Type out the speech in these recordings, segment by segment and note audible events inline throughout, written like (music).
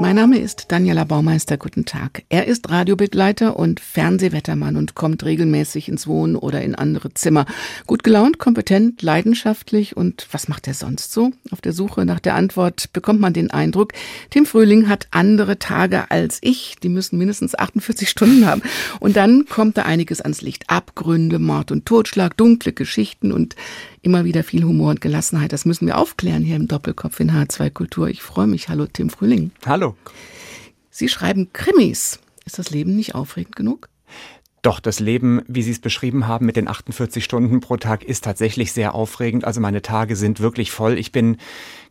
mein Name ist Daniela Baumeister. Guten Tag. Er ist Radiobegleiter und Fernsehwettermann und kommt regelmäßig ins Wohnen oder in andere Zimmer. Gut gelaunt, kompetent, leidenschaftlich und was macht er sonst so? Auf der Suche nach der Antwort bekommt man den Eindruck, Tim Frühling hat andere Tage als ich. Die müssen mindestens 48 Stunden haben. Und dann kommt da einiges ans Licht. Abgründe, Mord und Totschlag, dunkle Geschichten und immer wieder viel Humor und Gelassenheit. Das müssen wir aufklären hier im Doppelkopf in H2 Kultur. Ich freue mich. Hallo Tim Frühling. Hallo. Sie schreiben Krimis. Ist das Leben nicht aufregend genug? Doch, das Leben, wie Sie es beschrieben haben, mit den 48 Stunden pro Tag ist tatsächlich sehr aufregend. Also meine Tage sind wirklich voll. Ich bin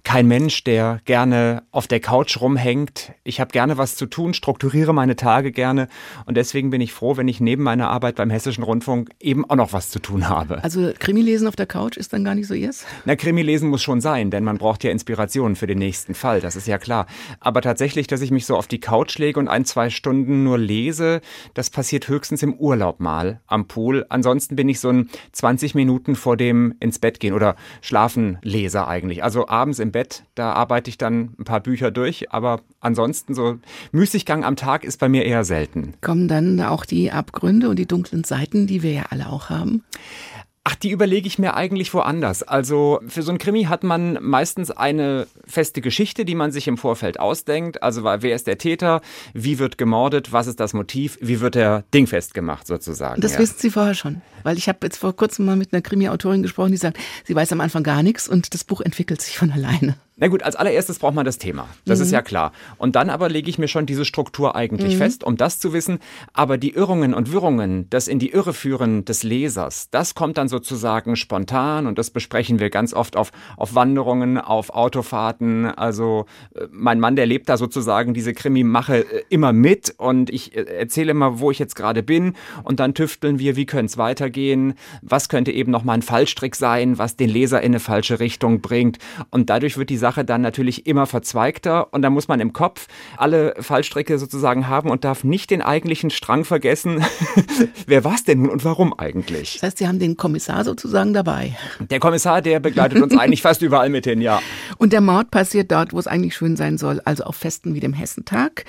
kein Mensch, der gerne auf der Couch rumhängt. Ich habe gerne was zu tun, strukturiere meine Tage gerne und deswegen bin ich froh, wenn ich neben meiner Arbeit beim Hessischen Rundfunk eben auch noch was zu tun habe. Also Krimi lesen auf der Couch ist dann gar nicht so yes? Na, Krimi lesen muss schon sein, denn man braucht ja Inspiration für den nächsten Fall, das ist ja klar. Aber tatsächlich, dass ich mich so auf die Couch lege und ein, zwei Stunden nur lese, das passiert höchstens im Urlaub mal am Pool. Ansonsten bin ich so ein 20 Minuten vor dem ins Bett gehen oder schlafen Leser eigentlich. Also abends im im Bett. Da arbeite ich dann ein paar Bücher durch, aber ansonsten so Müßiggang am Tag ist bei mir eher selten. Kommen dann auch die Abgründe und die dunklen Seiten, die wir ja alle auch haben? Ach, die überlege ich mir eigentlich woanders. Also für so ein Krimi hat man meistens eine feste Geschichte, die man sich im Vorfeld ausdenkt. Also wer ist der Täter? Wie wird gemordet? Was ist das Motiv? Wie wird der Ding festgemacht sozusagen? Das ja. wissen Sie vorher schon. Weil ich habe jetzt vor kurzem mal mit einer Krimi-Autorin gesprochen, die sagt, sie weiß am Anfang gar nichts und das Buch entwickelt sich von alleine. Na gut, als allererstes braucht man das Thema. Das mhm. ist ja klar. Und dann aber lege ich mir schon diese Struktur eigentlich mhm. fest, um das zu wissen. Aber die Irrungen und Wirrungen, das in die Irre führen des Lesers, das kommt dann sozusagen spontan und das besprechen wir ganz oft auf, auf Wanderungen, auf Autofahrten. Also äh, mein Mann, der lebt da sozusagen diese Krimi-Mache äh, immer mit und ich äh, erzähle immer, wo ich jetzt gerade bin und dann tüfteln wir, wie könnte es weitergehen, was könnte eben noch mal ein Fallstrick sein, was den Leser in eine falsche Richtung bringt. Und dadurch wird die Sache Sache dann natürlich immer verzweigter und da muss man im Kopf alle Fallstricke sozusagen haben und darf nicht den eigentlichen Strang vergessen. (laughs) Wer war es denn nun und warum eigentlich? Das heißt, Sie haben den Kommissar sozusagen dabei. Der Kommissar, der begleitet uns (laughs) eigentlich fast überall mit hin, ja. Und der Mord passiert dort, wo es eigentlich schön sein soll, also auf Festen wie dem Hessentag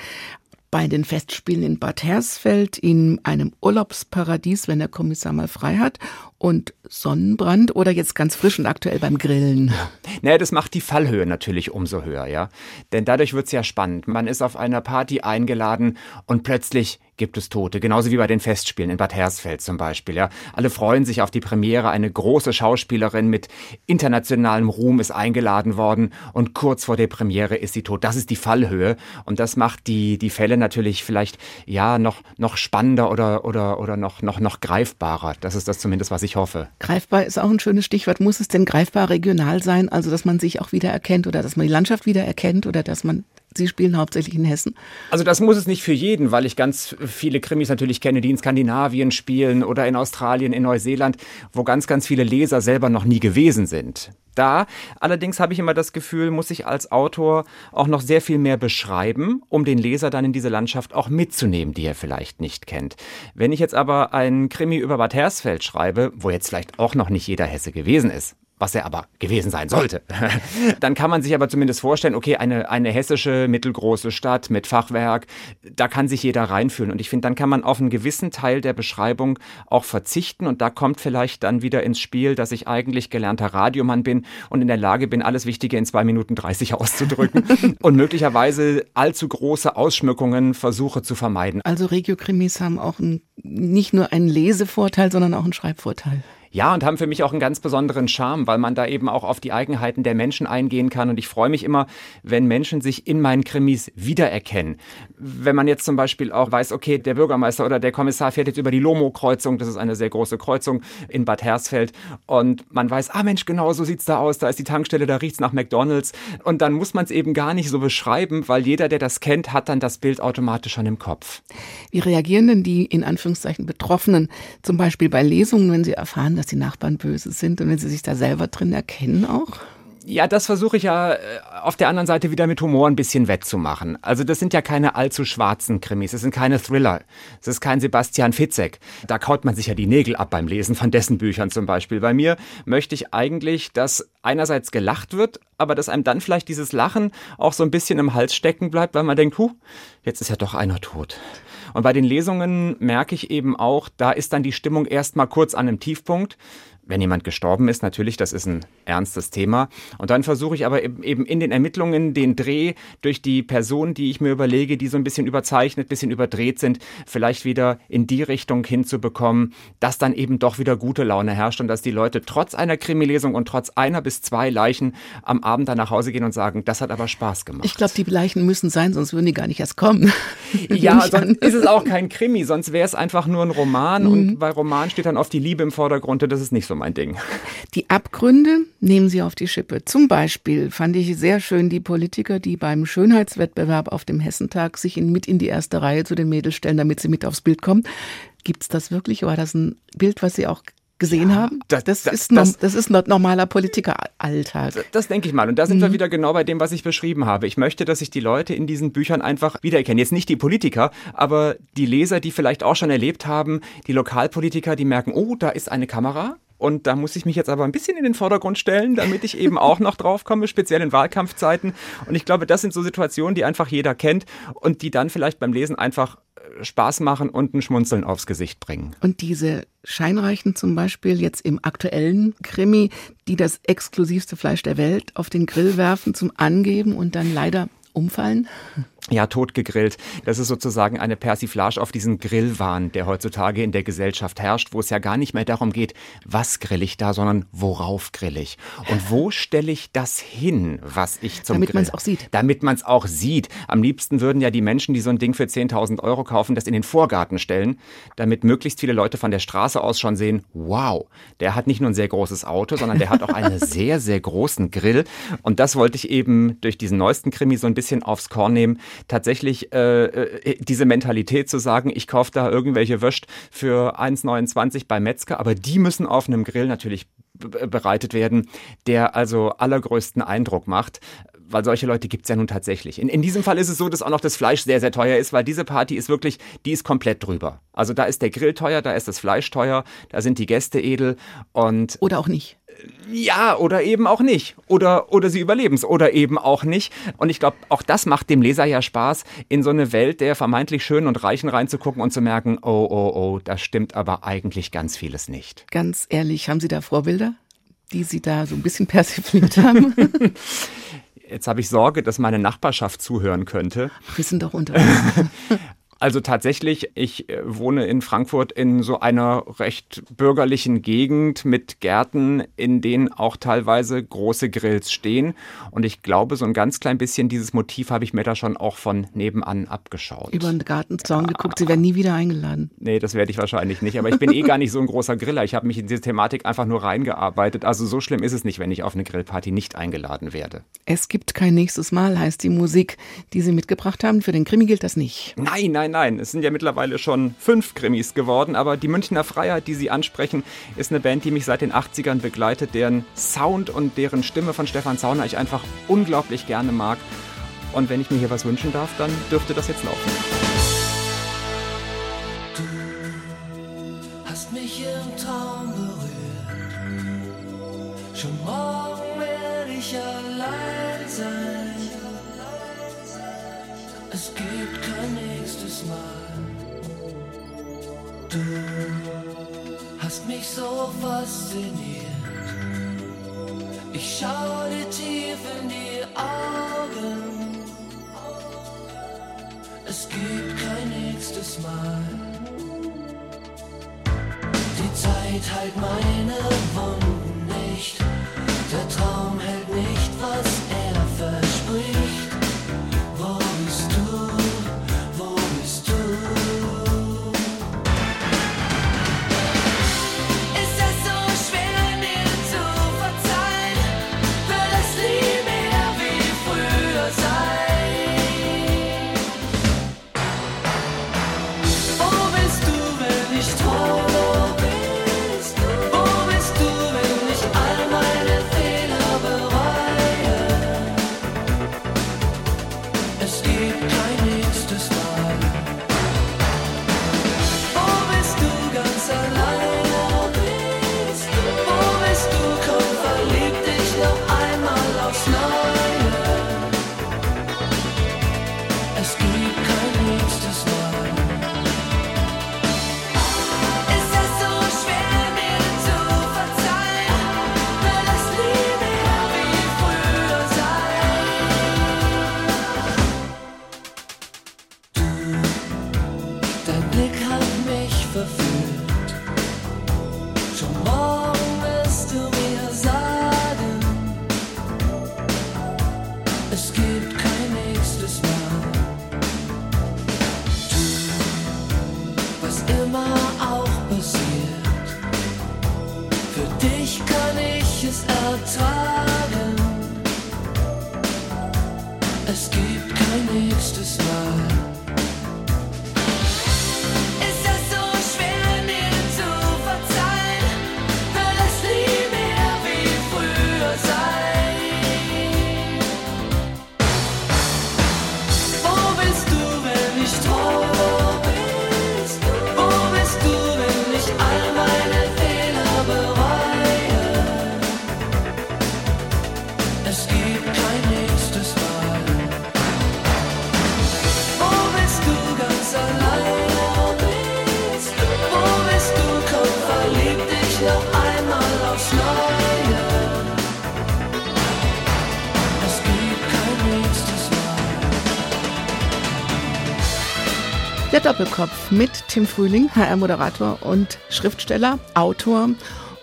bei den Festspielen in Bad Hersfeld in einem Urlaubsparadies, wenn der Kommissar mal frei hat und Sonnenbrand oder jetzt ganz frisch und aktuell beim Grillen? Ja. Naja, das macht die Fallhöhe natürlich umso höher, ja. Denn dadurch wird es ja spannend. Man ist auf einer Party eingeladen und plötzlich gibt es Tote. Genauso wie bei den Festspielen in Bad Hersfeld zum Beispiel, ja. Alle freuen sich auf die Premiere. Eine große Schauspielerin mit internationalem Ruhm ist eingeladen worden und kurz vor der Premiere ist sie tot. Das ist die Fallhöhe und das macht die, die Fälle natürlich vielleicht, ja, noch, noch spannender oder, oder, oder noch, noch, noch greifbarer. Das ist das zumindest, was ich hoffe. Greifbar ist auch ein schönes Stichwort. Muss es denn greifbar regional sein, also dass man sich auch wieder erkennt oder dass man die Landschaft wieder erkennt oder dass man Sie spielen hauptsächlich in Hessen? Also das muss es nicht für jeden, weil ich ganz viele Krimis natürlich kenne, die in Skandinavien spielen oder in Australien, in Neuseeland, wo ganz, ganz viele Leser selber noch nie gewesen sind. Da allerdings habe ich immer das Gefühl, muss ich als Autor auch noch sehr viel mehr beschreiben, um den Leser dann in diese Landschaft auch mitzunehmen, die er vielleicht nicht kennt. Wenn ich jetzt aber einen Krimi über Bad Hersfeld schreibe, wo jetzt vielleicht auch noch nicht jeder Hesse gewesen ist, was er aber gewesen sein sollte. (laughs) Dann kann man sich aber zumindest vorstellen, okay, eine, eine hessische mittelgroße Stadt mit Fachwerk, da kann sich jeder reinfühlen. Und ich finde, dann kann man auf einen gewissen Teil der Beschreibung auch verzichten. Und da kommt vielleicht dann wieder ins Spiel, dass ich eigentlich gelernter Radiomann bin und in der Lage bin, alles Wichtige in zwei Minuten dreißig auszudrücken (laughs) und möglicherweise allzu große Ausschmückungen versuche zu vermeiden. Also Regiokrimis haben auch ein, nicht nur einen Lesevorteil, sondern auch einen Schreibvorteil. Ja, und haben für mich auch einen ganz besonderen Charme, weil man da eben auch auf die Eigenheiten der Menschen eingehen kann. Und ich freue mich immer, wenn Menschen sich in meinen Krimis wiedererkennen. Wenn man jetzt zum Beispiel auch weiß, okay, der Bürgermeister oder der Kommissar fährt jetzt über die Lomo-Kreuzung, das ist eine sehr große Kreuzung in Bad Hersfeld, und man weiß, ah Mensch, genau so sieht's da aus, da ist die Tankstelle, da riecht's nach McDonalds. Und dann muss man es eben gar nicht so beschreiben, weil jeder, der das kennt, hat dann das Bild automatisch schon im Kopf. Wie reagieren denn die in Anführungszeichen Betroffenen zum Beispiel bei Lesungen, wenn sie erfahren, dass die Nachbarn böse sind und wenn sie sich da selber drin erkennen auch? Ja, das versuche ich ja äh, auf der anderen Seite wieder mit Humor ein bisschen wettzumachen. Also das sind ja keine allzu schwarzen Krimis, das sind keine Thriller, es ist kein Sebastian Fitzek. Da kaut man sich ja die Nägel ab beim Lesen von dessen Büchern zum Beispiel. Bei mir möchte ich eigentlich, dass einerseits gelacht wird, aber dass einem dann vielleicht dieses Lachen auch so ein bisschen im Hals stecken bleibt, weil man denkt, huh, jetzt ist ja doch einer tot. Und bei den Lesungen merke ich eben auch, da ist dann die Stimmung erstmal kurz an einem Tiefpunkt wenn jemand gestorben ist, natürlich, das ist ein ernstes Thema. Und dann versuche ich aber eben in den Ermittlungen den Dreh durch die Personen, die ich mir überlege, die so ein bisschen überzeichnet, bisschen überdreht sind, vielleicht wieder in die Richtung hinzubekommen, dass dann eben doch wieder gute Laune herrscht und dass die Leute trotz einer Krimilesung und trotz einer bis zwei Leichen am Abend dann nach Hause gehen und sagen, das hat aber Spaß gemacht. Ich glaube, die Leichen müssen sein, sonst würden die gar nicht erst kommen. (laughs) ja, sonst ist es auch kein Krimi, sonst wäre es einfach nur ein Roman mhm. und bei Roman steht dann oft die Liebe im Vordergrund und das ist nicht so mein Ding. Die Abgründe nehmen Sie auf die Schippe. Zum Beispiel fand ich sehr schön die Politiker, die beim Schönheitswettbewerb auf dem Hessentag sich in, mit in die erste Reihe zu den Mädels stellen, damit sie mit aufs Bild kommen. Gibt es das wirklich? War das ein Bild, was Sie auch gesehen ja, haben. Das, das, das, ist, das, das ist normaler Politikeralltag. Das, das denke ich mal. Und da sind mhm. wir wieder genau bei dem, was ich beschrieben habe. Ich möchte, dass sich die Leute in diesen Büchern einfach wiedererkennen. Jetzt nicht die Politiker, aber die Leser, die vielleicht auch schon erlebt haben, die Lokalpolitiker, die merken, oh, da ist eine Kamera. Und da muss ich mich jetzt aber ein bisschen in den Vordergrund stellen, damit ich eben auch noch drauf komme, speziell in Wahlkampfzeiten. Und ich glaube, das sind so Situationen, die einfach jeder kennt und die dann vielleicht beim Lesen einfach äh, Spaß machen und ein Schmunzeln aufs Gesicht bringen. Und diese Scheinreichen zum Beispiel jetzt im aktuellen Krimi, die das exklusivste Fleisch der Welt auf den Grill werfen zum Angeben und dann leider umfallen? ja, totgegrillt. Das ist sozusagen eine Persiflage auf diesen Grillwahn, der heutzutage in der Gesellschaft herrscht, wo es ja gar nicht mehr darum geht, was grill ich da, sondern worauf grill ich. Und wo stelle ich das hin, was ich zum Damit man es auch sieht. Damit man es auch sieht. Am liebsten würden ja die Menschen, die so ein Ding für 10.000 Euro kaufen, das in den Vorgarten stellen, damit möglichst viele Leute von der Straße aus schon sehen, wow, der hat nicht nur ein sehr großes Auto, sondern der hat auch einen (laughs) sehr, sehr großen Grill. Und das wollte ich eben durch diesen neuesten Krimi so ein bisschen aufs Korn nehmen tatsächlich äh, äh, diese Mentalität zu sagen, ich kaufe da irgendwelche Würst für 1,29 bei Metzger, aber die müssen auf einem Grill natürlich bereitet werden, der also allergrößten Eindruck macht weil solche Leute gibt's ja nun tatsächlich. In, in diesem Fall ist es so, dass auch noch das Fleisch sehr, sehr teuer ist, weil diese Party ist wirklich, die ist komplett drüber. Also da ist der Grill teuer, da ist das Fleisch teuer, da sind die Gäste edel und. Oder auch nicht. Ja, oder eben auch nicht. Oder, oder sie überleben es oder eben auch nicht. Und ich glaube, auch das macht dem Leser ja Spaß, in so eine Welt der vermeintlich Schönen und Reichen reinzugucken und zu merken, oh, oh, oh, da stimmt aber eigentlich ganz vieles nicht. Ganz ehrlich, haben Sie da Vorbilder, die Sie da so ein bisschen (laughs) persifliert haben? Jetzt habe ich Sorge, dass meine Nachbarschaft zuhören könnte. Wir sind doch unter uns. (laughs) Also tatsächlich, ich äh, wohne in Frankfurt in so einer recht bürgerlichen Gegend mit Gärten, in denen auch teilweise große Grills stehen. Und ich glaube, so ein ganz klein bisschen dieses Motiv habe ich mir da schon auch von nebenan abgeschaut. Über den Gartenzaun geguckt, Sie werden nie wieder eingeladen. Nee, das werde ich wahrscheinlich nicht. Aber ich bin eh gar nicht so ein großer Griller. Ich habe mich in diese Thematik einfach nur reingearbeitet. Also so schlimm ist es nicht, wenn ich auf eine Grillparty nicht eingeladen werde. Es gibt kein nächstes Mal, heißt die Musik, die Sie mitgebracht haben. Für den Krimi gilt das nicht. Nein, nein, nein, nein. Es sind ja mittlerweile schon fünf Krimis geworden, aber die Münchner Freiheit, die Sie ansprechen, ist eine Band, die mich seit den 80ern begleitet, deren Sound und deren Stimme von Stefan Zauner ich einfach unglaublich gerne mag. Und wenn ich mir hier was wünschen darf, dann dürfte das jetzt laufen. Du hast mich im Traum berührt. Schon morgen werde ich allein sein. Es gibt Du hast mich so fasziniert. Ich schau dir tief in die Augen. Es gibt kein nächstes Mal. Die Zeit heilt meine Wunden nicht. Der Doppelkopf mit Tim Frühling, HR-Moderator und Schriftsteller, Autor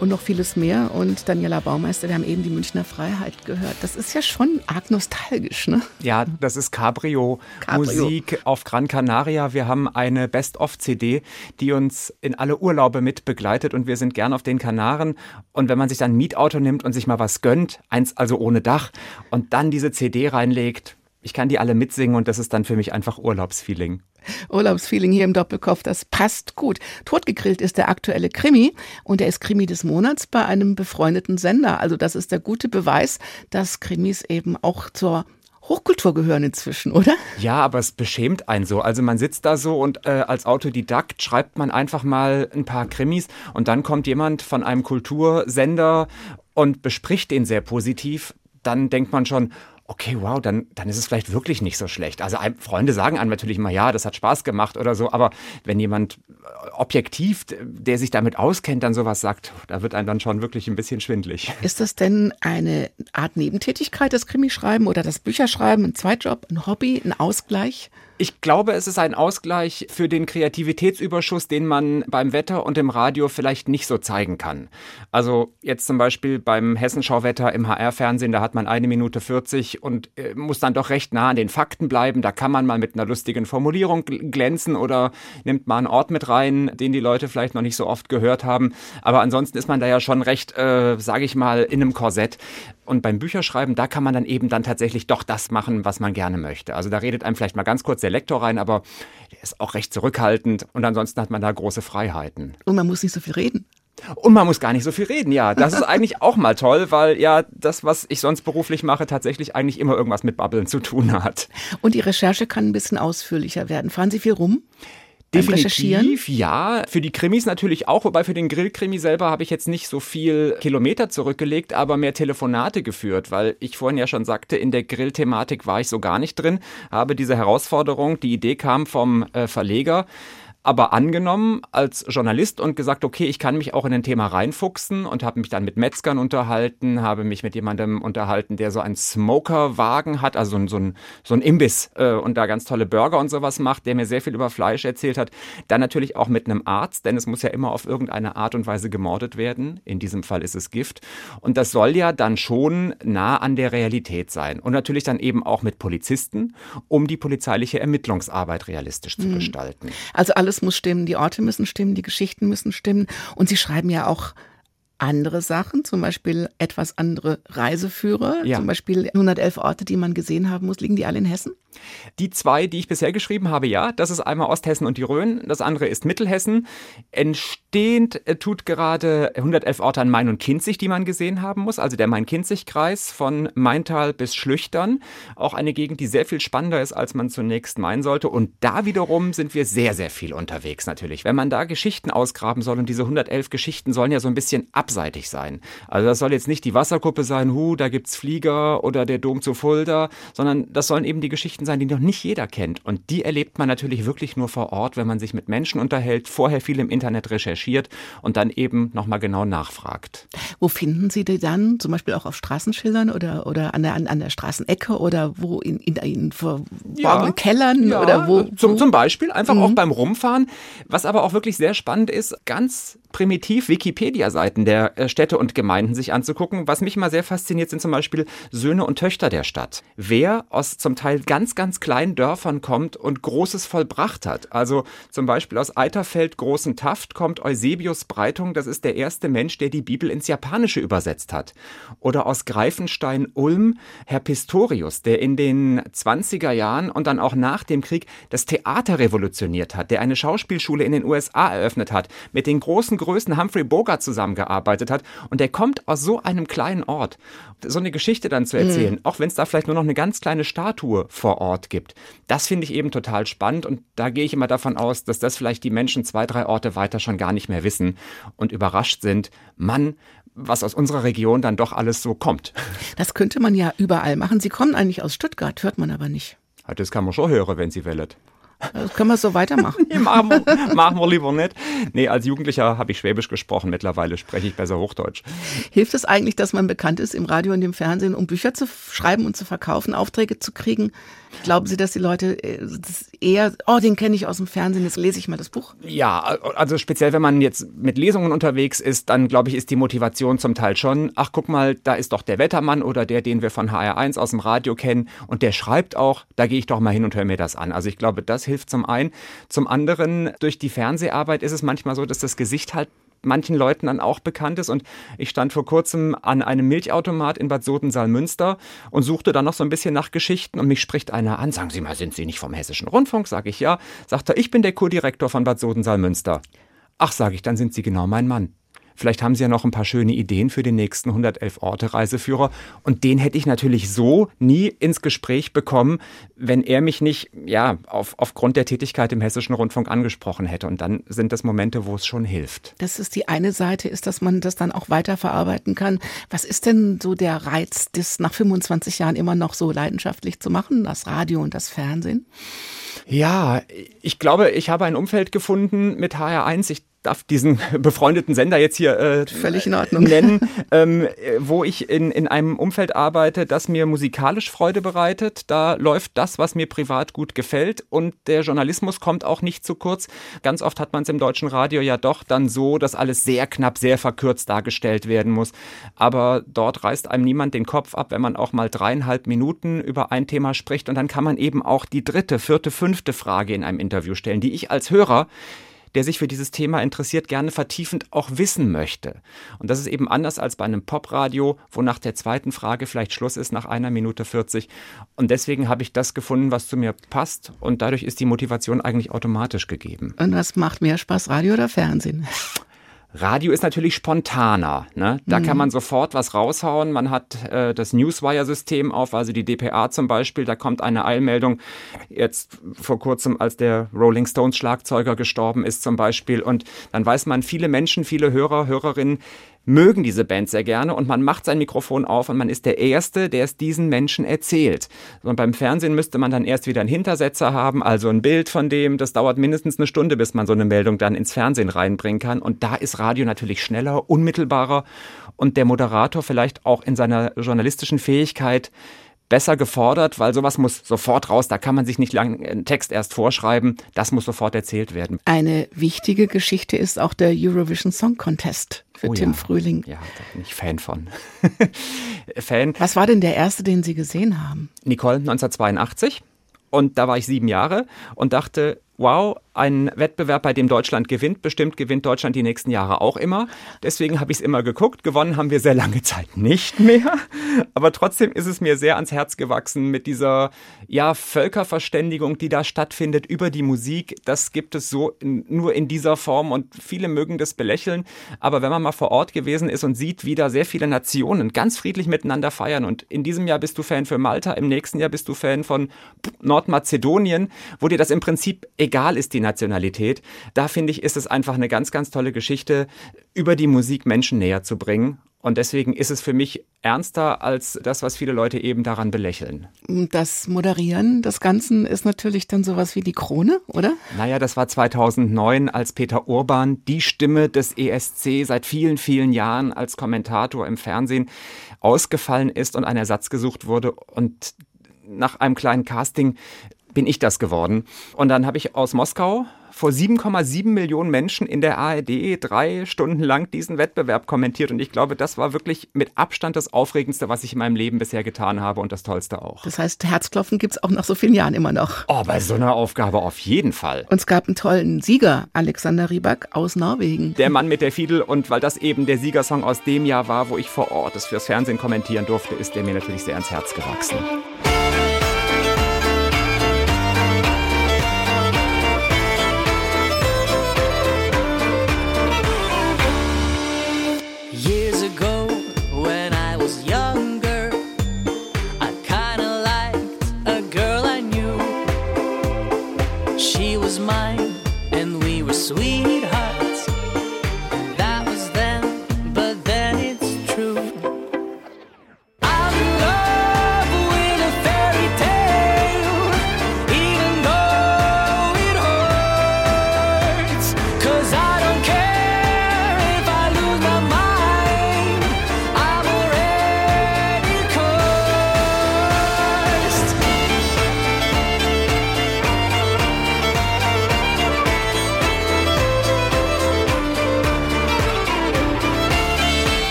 und noch vieles mehr. Und Daniela Baumeister, wir haben eben die Münchner Freiheit gehört. Das ist ja schon arg nostalgisch, ne? Ja, das ist Cabrio, Cabrio. Musik auf Gran Canaria. Wir haben eine Best-of-CD, die uns in alle Urlaube mit begleitet und wir sind gern auf den Kanaren. Und wenn man sich dann ein Mietauto nimmt und sich mal was gönnt, eins also ohne Dach, und dann diese CD reinlegt, ich kann die alle mitsingen und das ist dann für mich einfach Urlaubsfeeling. Urlaubsfeeling hier im Doppelkopf, das passt gut. Totgegrillt ist der aktuelle Krimi und er ist Krimi des Monats bei einem befreundeten Sender. Also das ist der gute Beweis, dass Krimis eben auch zur Hochkultur gehören inzwischen, oder? Ja, aber es beschämt einen so. Also man sitzt da so und äh, als Autodidakt schreibt man einfach mal ein paar Krimis und dann kommt jemand von einem Kultursender und bespricht den sehr positiv. Dann denkt man schon, okay, wow, dann, dann ist es vielleicht wirklich nicht so schlecht. Also Freunde sagen einem natürlich immer, ja, das hat Spaß gemacht oder so, aber wenn jemand äh, objektiv, der sich damit auskennt, dann sowas sagt, da wird einem dann schon wirklich ein bisschen schwindlig. Ist das denn eine Art Nebentätigkeit, das Krimischreiben oder das Bücherschreiben, ein Zweitjob, ein Hobby, ein Ausgleich? Ich glaube, es ist ein Ausgleich für den Kreativitätsüberschuss, den man beim Wetter und im Radio vielleicht nicht so zeigen kann. Also jetzt zum Beispiel beim Hessenschauwetter im HR-Fernsehen, da hat man eine Minute 40 und äh, muss dann doch recht nah an den Fakten bleiben. Da kann man mal mit einer lustigen Formulierung gl- glänzen oder nimmt mal einen Ort mit rein, den die Leute vielleicht noch nicht so oft gehört haben. Aber ansonsten ist man da ja schon recht, äh, sage ich mal, in einem Korsett. Und beim Bücherschreiben, da kann man dann eben dann tatsächlich doch das machen, was man gerne möchte. Also da redet einem vielleicht mal ganz kurz der Lektor rein, aber der ist auch recht zurückhaltend und ansonsten hat man da große Freiheiten. Und man muss nicht so viel reden. Und man muss gar nicht so viel reden, ja. Das ist eigentlich auch mal toll, weil ja das, was ich sonst beruflich mache, tatsächlich eigentlich immer irgendwas mit Babbeln zu tun hat. Und die Recherche kann ein bisschen ausführlicher werden. Fahren Sie viel rum? Definitiv, ja. Für die Krimis natürlich auch, wobei für den Grillkrimi selber habe ich jetzt nicht so viel Kilometer zurückgelegt, aber mehr Telefonate geführt, weil ich vorhin ja schon sagte, in der Grillthematik war ich so gar nicht drin, habe diese Herausforderung, die Idee kam vom äh, Verleger, aber angenommen als Journalist und gesagt, okay, ich kann mich auch in ein Thema reinfuchsen und habe mich dann mit Metzgern unterhalten, habe mich mit jemandem unterhalten, der so einen Smokerwagen hat, also so ein, so ein, Imbiss äh, und da ganz tolle Burger und sowas macht, der mir sehr viel über Fleisch erzählt hat. Dann natürlich auch mit einem Arzt, denn es muss ja immer auf irgendeine Art und Weise gemordet werden. In diesem Fall ist es Gift. Und das soll ja dann schon nah an der Realität sein. Und natürlich dann eben auch mit Polizisten, um die polizeiliche Ermittlungsarbeit realistisch zu gestalten. Also alles muss stimmen, die Orte müssen stimmen, die Geschichten müssen stimmen. Und Sie schreiben ja auch andere Sachen, zum Beispiel etwas andere Reiseführer, Ja. zum Beispiel 111 Orte, die man gesehen haben muss. Liegen die alle in Hessen? Die zwei, die ich bisher geschrieben habe, ja, das ist einmal Osthessen und die Rhön, das andere ist Mittelhessen. Entstehend äh, tut gerade 111 Orte an Main und Kinzig, die man gesehen haben muss, also der Main-Kinzig-Kreis von Maintal bis Schlüchtern. Auch eine Gegend, die sehr viel spannender ist, als man zunächst meinen sollte. Und da wiederum sind wir sehr, sehr viel unterwegs natürlich. Wenn man da Geschichten ausgraben soll und diese 111 Geschichten sollen ja so ein bisschen abseitig sein. Also das soll jetzt nicht die Wasserkuppe sein, hu, da gibt's Flieger oder der Dom zu Fulda, sondern das sollen eben die Geschichten Geschichten sein, die noch nicht jeder kennt. Und die erlebt man natürlich wirklich nur vor Ort, wenn man sich mit Menschen unterhält, vorher viel im Internet recherchiert und dann eben nochmal genau nachfragt. Wo finden Sie die dann? Zum Beispiel auch auf Straßenschildern oder, oder an, der, an, der Straßenecke oder wo in, in, in verborgenen Kellern ja, oder wo? Zum, zum Beispiel einfach Mhm. auch beim Rumfahren. Was aber auch wirklich sehr spannend ist, ganz primitiv Wikipedia-Seiten der äh, Städte und Gemeinden sich anzugucken. Was mich mal sehr fasziniert, sind zum Beispiel Söhne und Töchter der Stadt. Wer aus zum Teil ganz, ganz kleinen Dörfern kommt und Großes vollbracht hat. Also zum Beispiel aus Eiterfeld Großen Taft kommt Eusebius Breitung. Das ist der erste Mensch, der die Bibel ins Japanische übersetzt hat. Oder aus Greifenstein Ulm Herr Pistorius, der in den 20er Jahren und dann auch nach dem Krieg das Theater revolutioniert hat, der eine Schauspielschule in den USA eröffnet hat, mit den großen Größen Humphrey Bogart zusammengearbeitet hat und der kommt aus so einem kleinen Ort. So eine Geschichte dann zu erzählen, auch wenn es da vielleicht nur noch eine ganz kleine Statue vor Ort gibt, das finde ich eben total spannend und da gehe ich immer davon aus, dass das vielleicht die Menschen zwei, drei Orte weiter schon gar nicht mehr wissen und überrascht sind, Mann, was aus unserer Region dann doch alles so kommt. Das könnte man ja überall machen. Sie kommen eigentlich aus Stuttgart, hört man aber nicht. Das kann man schon hören, wenn sie wollen. Das können wir so weitermachen. (laughs) Nee, machen wir, machen wir lieber nicht. Nee, als Jugendlicher habe ich Schwäbisch gesprochen. Mittlerweile spreche ich besser Hochdeutsch. Hilft es eigentlich, dass man bekannt ist im Radio und im Fernsehen, um Bücher zu schreiben und zu verkaufen, Aufträge zu kriegen? Glauben Sie, dass die Leute äh, das eher, oh, den kenne ich aus dem Fernsehen, jetzt lese ich mal das Buch? Ja, also speziell, wenn man jetzt mit Lesungen unterwegs ist, dann glaube ich, ist die Motivation zum Teil schon, ach guck mal, da ist doch der Wettermann oder der, den wir von HR1 aus dem Radio kennen und der schreibt auch, da gehe ich doch mal hin und höre mir das an. Also ich glaube, das hilft zum einen. Zum anderen, durch die Fernseharbeit ist es manchmal so, dass das Gesicht halt manchen Leuten dann auch bekannt ist. Und ich stand vor kurzem an einem Milchautomat in Bad Sodensaal-Münster und suchte dann noch so ein bisschen nach Geschichten. Und mich spricht einer an, sagen Sie mal, sind Sie nicht vom Hessischen Rundfunk? Sage ich ja. Sagt er, ich bin der Kurdirektor von Bad Sodensaal-Münster. Ach, sage ich, dann sind Sie genau mein Mann. Vielleicht haben Sie ja noch ein paar schöne Ideen für den nächsten 111 Orte Reiseführer. Und den hätte ich natürlich so nie ins Gespräch bekommen, wenn er mich nicht, ja, auf, aufgrund der Tätigkeit im Hessischen Rundfunk angesprochen hätte. Und dann sind das Momente, wo es schon hilft. Das ist die eine Seite, ist, dass man das dann auch weiterverarbeiten kann. Was ist denn so der Reiz, das nach 25 Jahren immer noch so leidenschaftlich zu machen, das Radio und das Fernsehen? Ja, ich glaube, ich habe ein Umfeld gefunden mit HR1. Ich darf diesen (laughs) befreundeten Sender jetzt hier äh, Völlig in Ordnung. nennen, (laughs) ähm, wo ich in, in einem Umfeld arbeite, das mir musikalisch Freude bereitet. Da läuft das, was mir privat gut gefällt und der Journalismus kommt auch nicht zu kurz. Ganz oft hat man es im deutschen Radio ja doch dann so, dass alles sehr knapp, sehr verkürzt dargestellt werden muss. Aber dort reißt einem niemand den Kopf ab, wenn man auch mal dreieinhalb Minuten über ein Thema spricht und dann kann man eben auch die dritte, vierte, fünfte Frage in einem Interview stellen, die ich als Hörer der sich für dieses Thema interessiert, gerne vertiefend auch wissen möchte. Und das ist eben anders als bei einem Popradio, wo nach der zweiten Frage vielleicht Schluss ist nach einer Minute 40. Und deswegen habe ich das gefunden, was zu mir passt. Und dadurch ist die Motivation eigentlich automatisch gegeben. Und was macht mehr Spaß, Radio oder Fernsehen? Radio ist natürlich spontaner. Ne? Da kann man sofort was raushauen. Man hat äh, das Newswire-System auf, also die DPA zum Beispiel. Da kommt eine Eilmeldung jetzt vor kurzem, als der Rolling Stones Schlagzeuger gestorben ist zum Beispiel. Und dann weiß man, viele Menschen, viele Hörer, Hörerinnen mögen diese Band sehr gerne und man macht sein Mikrofon auf und man ist der Erste, der es diesen Menschen erzählt. Und beim Fernsehen müsste man dann erst wieder einen Hintersetzer haben, also ein Bild von dem. Das dauert mindestens eine Stunde, bis man so eine Meldung dann ins Fernsehen reinbringen kann. Und da ist Radio natürlich schneller, unmittelbarer und der Moderator vielleicht auch in seiner journalistischen Fähigkeit besser gefordert, weil sowas muss sofort raus. Da kann man sich nicht lang einen Text erst vorschreiben. Das muss sofort erzählt werden. Eine wichtige Geschichte ist auch der Eurovision Song Contest für Oh Tim ja. Frühling. Ja, da bin ich Fan von. (laughs) Fan. Was war denn der erste, den Sie gesehen haben? Nicole 1982. Und da war ich sieben Jahre und dachte, wow, ein Wettbewerb, bei dem Deutschland gewinnt. Bestimmt gewinnt Deutschland die nächsten Jahre auch immer. Deswegen habe ich es immer geguckt. Gewonnen haben wir sehr lange (laughs) Zeit nicht mehr. Aber trotzdem ist es mir sehr ans Herz gewachsen mit dieser ja, Völkerverständigung, die da stattfindet über die Musik. Das gibt es so in, nur in dieser Form und viele mögen das belächeln. Aber wenn man mal vor Ort gewesen ist und sieht, wie da sehr viele Nationen ganz friedlich miteinander feiern und in diesem Jahr bist du Fan für Malta, im nächsten Jahr bist du Fan von Nordmazedonien, wo dir das im Prinzip egal ist, die Nationalität. Da finde ich, ist es einfach eine ganz, ganz tolle Geschichte, über die Musik Menschen näher zu bringen. Und deswegen ist es für mich ernster als das, was viele Leute eben daran belächeln. Das Moderieren des Ganzen ist natürlich dann sowas wie die Krone, oder? Naja, das war 2009, als Peter Urban, die Stimme des ESC seit vielen, vielen Jahren als Kommentator im Fernsehen ausgefallen ist und ein Ersatz gesucht wurde. Und nach einem kleinen Casting bin ich das geworden. Und dann habe ich aus Moskau vor 7,7 Millionen Menschen in der ARD drei Stunden lang diesen Wettbewerb kommentiert. Und ich glaube, das war wirklich mit Abstand das Aufregendste, was ich in meinem Leben bisher getan habe und das Tollste auch. Das heißt, Herzklopfen gibt es auch nach so vielen Jahren immer noch. Oh, bei so einer Aufgabe auf jeden Fall. Und es gab einen tollen Sieger, Alexander Rybak aus Norwegen. Der Mann mit der Fiedel und weil das eben der Siegersong aus dem Jahr war, wo ich vor Ort es fürs Fernsehen kommentieren durfte, ist der mir natürlich sehr ans Herz gewachsen.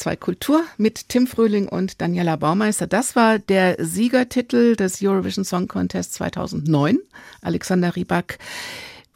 H2 Kultur mit Tim Fröhling und Daniela Baumeister. Das war der Siegertitel des Eurovision Song Contest 2009. Alexander Rybak.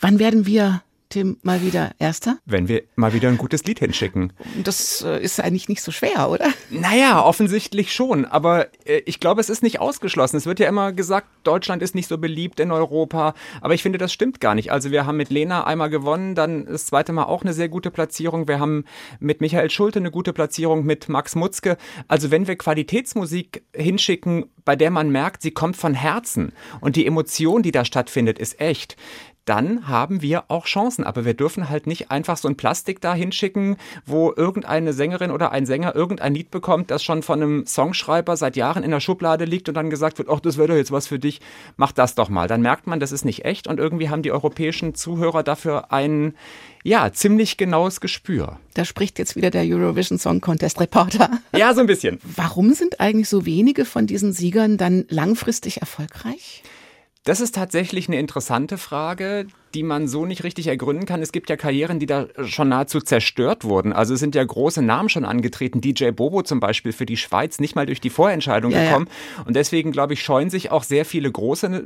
Wann werden wir, Tim, mal wieder Erster? Wenn wir mal wieder ein gutes Lied hinschicken. Das äh, ist eigentlich nicht so schwer, oder? Naja, offensichtlich schon. Aber äh, ich glaube, es ist nicht ausgeschlossen. Es wird ja immer gesagt, Deutschland ist nicht so beliebt in Europa. Aber ich finde, das stimmt gar nicht. Also wir haben mit Lena einmal gewonnen, dann das zweite Mal auch eine sehr gute Platzierung. Wir haben mit Michael Schulte eine gute Platzierung, mit Max Mutzke. Also wenn wir Qualitätsmusik hinschicken, bei der man merkt, sie kommt von Herzen und die Emotion, die da stattfindet, ist echt, dann haben wir auch Chancen. Aber wir dürfen halt nicht einfach so ein Plastik da hinschicken, wo irgendeine Sängerin oder ein Sänger irgendein Lied bekommt, das schon von einem Songschreiber seit Jahren in der Schublade liegt und dann gesagt wird, ach, das wäre doch jetzt was für dich, mach das doch mal. Dann merkt man, das ist nicht echt und irgendwie haben die europäischen Zuhörer dafür ein, ja, ziemlich genaues Gespür. Da spricht jetzt wieder der Eurovision Song Contest Reporter. Ja, so ein bisschen. Warum sind eigentlich so wenige von diesen Siegern dann langfristig erfolgreich? Das ist tatsächlich eine interessante Frage, die man so nicht richtig ergründen kann. Es gibt ja Karrieren, die da schon nahezu zerstört wurden. Also es sind ja große Namen schon angetreten. DJ Bobo zum Beispiel für die Schweiz nicht mal durch die Vorentscheidung Ja, ja. gekommen. Und deswegen, glaube ich, scheuen sich auch sehr viele große äh,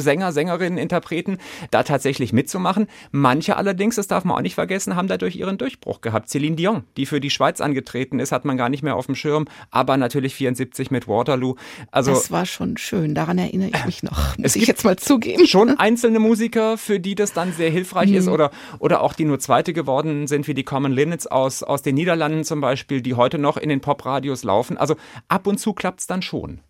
Sänger, Sängerinnen, Interpreten, da tatsächlich mitzumachen. Manche allerdings, das darf man auch nicht vergessen, haben dadurch ihren Durchbruch gehabt. Celine Dion, die für die Schweiz angetreten ist, hat man gar nicht mehr auf dem Schirm. Aber natürlich 74 mit Waterloo. Also Das war schon schön, daran erinnere ich mich noch, (laughs) muss ich jetzt mal zugeben. schon einzelne Musiker, für die das dann sehr hilfreich ist oder, oder auch die nur Zweite geworden sind, wie die Common Linnets aus, aus den Niederlanden zum Beispiel, die heute noch in den Popradios laufen. Also ab und zu klappt's dann schon.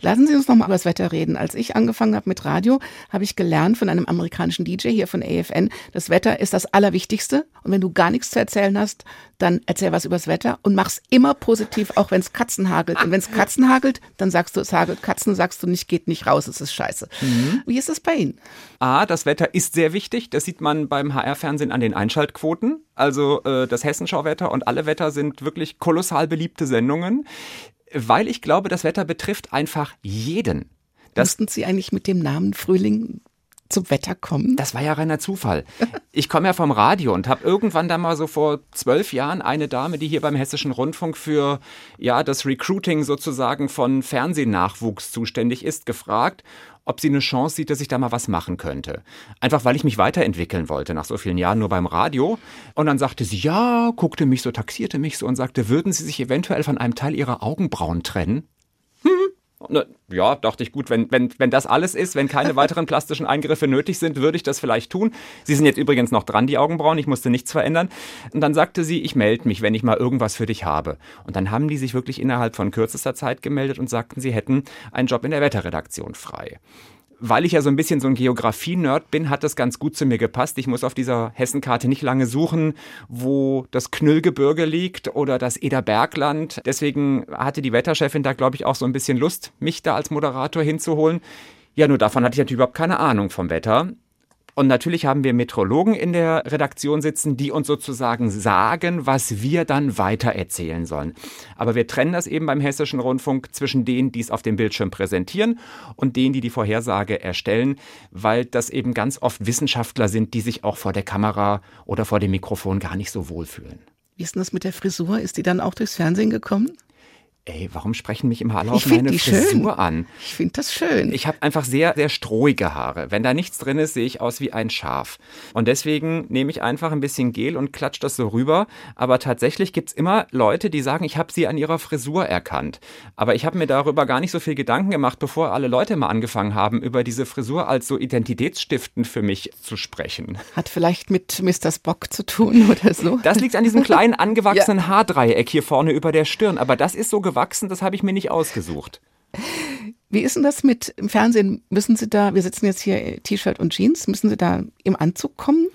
Lassen Sie uns noch mal über das Wetter reden. Als ich angefangen habe mit Radio, habe ich gelernt von einem amerikanischen DJ hier von AFN, das Wetter ist das Allerwichtigste. Und wenn du gar nichts zu erzählen hast, dann erzähl was übers Wetter und mach's immer positiv, auch wenn es Katzen hagelt. Und wenn es Katzen hagelt, dann sagst du, es hagelt Katzen, sagst du nicht, geht nicht raus, es ist scheiße. Wie ist es bei Ihnen? A, das Wetter ist sehr wichtig. Das sieht man beim HR-Fernsehen an den Einschaltquoten. Also äh, das Hessenschauwetter und alle Wetter sind wirklich kolossal beliebte Sendungen, weil ich glaube, das Wetter betrifft einfach jeden. Das Mussten Sie eigentlich mit dem Namen Frühling zum Wetter kommen? Das war ja reiner Zufall. Ich komme ja vom Radio und habe irgendwann da mal so vor zwölf Jahren eine Dame, die hier beim Hessischen Rundfunk für ja das Recruiting sozusagen von Fernsehnachwuchs zuständig ist, gefragt, ob sie eine Chance sieht, dass ich da mal was machen könnte. Einfach weil ich mich weiterentwickeln wollte nach so vielen Jahren nur beim Radio. Und dann sagte sie, ja, guckte mich so, taxierte mich so und sagte, würden Sie sich eventuell von einem Teil Ihrer Augenbrauen trennen? Äh, Ja, dachte ich, gut, wenn, wenn, wenn das alles ist, wenn keine (laughs) weiteren plastischen Eingriffe nötig sind, würde ich das vielleicht tun. Sie sind jetzt übrigens noch dran, die Augenbrauen, ich musste nichts verändern. Und dann sagte sie, ich melde mich, wenn ich mal irgendwas für dich habe. Und dann haben die sich wirklich innerhalb von kürzester Zeit gemeldet und sagten, sie hätten einen Job in der Wetterredaktion frei. Weil ich ja so ein bisschen so ein Geografie-Nerd bin, hat das ganz gut zu mir gepasst. Ich muss auf dieser Hessenkarte nicht lange suchen, wo das Knüllgebirge liegt oder das Ederbergland. Deswegen hatte die Wetterchefin da, glaube ich, auch so ein bisschen Lust, mich da als Moderator hinzuholen. Ja, nur davon hatte ich natürlich überhaupt keine Ahnung vom Wetter. Und natürlich haben wir Metrologen in der Redaktion sitzen, die uns sozusagen sagen, was wir dann weiter erzählen sollen. Aber wir trennen das eben beim Hessischen Rundfunk zwischen denen, die es auf dem Bildschirm präsentieren und denen, die die Vorhersage erstellen, weil das eben ganz oft Wissenschaftler sind, die sich auch vor der Kamera oder vor dem Mikrofon gar nicht so wohlfühlen. Wie ist denn das mit der Frisur? Ist die dann auch durchs Fernsehen gekommen? Ey, warum sprechen mich immer alle auf meine die schön. Frisur an? Ich finde das schön. Ich habe einfach sehr, sehr strohige Haare. Wenn da nichts drin ist, sehe ich aus wie ein Schaf. Und deswegen nehme ich einfach ein bisschen Gel und klatsch das so rüber. Aber tatsächlich gibt's immer Leute, die sagen, ich habe sie an ihrer Frisur erkannt. Aber ich habe mir darüber gar nicht so viel Gedanken gemacht, bevor alle Leute mal angefangen haben, über diese Frisur als so identitätsstiftend für mich zu sprechen. Hat vielleicht mit Mr. Spock zu tun (laughs) oder so. Das liegt an diesem kleinen (laughs) angewachsenen Haardreieck hier vorne über der Stirn. Aber das ist so gewachsen, das habe ich mir nicht ausgesucht. Wie ist denn das mit im Fernsehen? Müssen Sie da, wir sitzen jetzt hier T-Shirt und Jeans, müssen Sie da im Anzug kommen?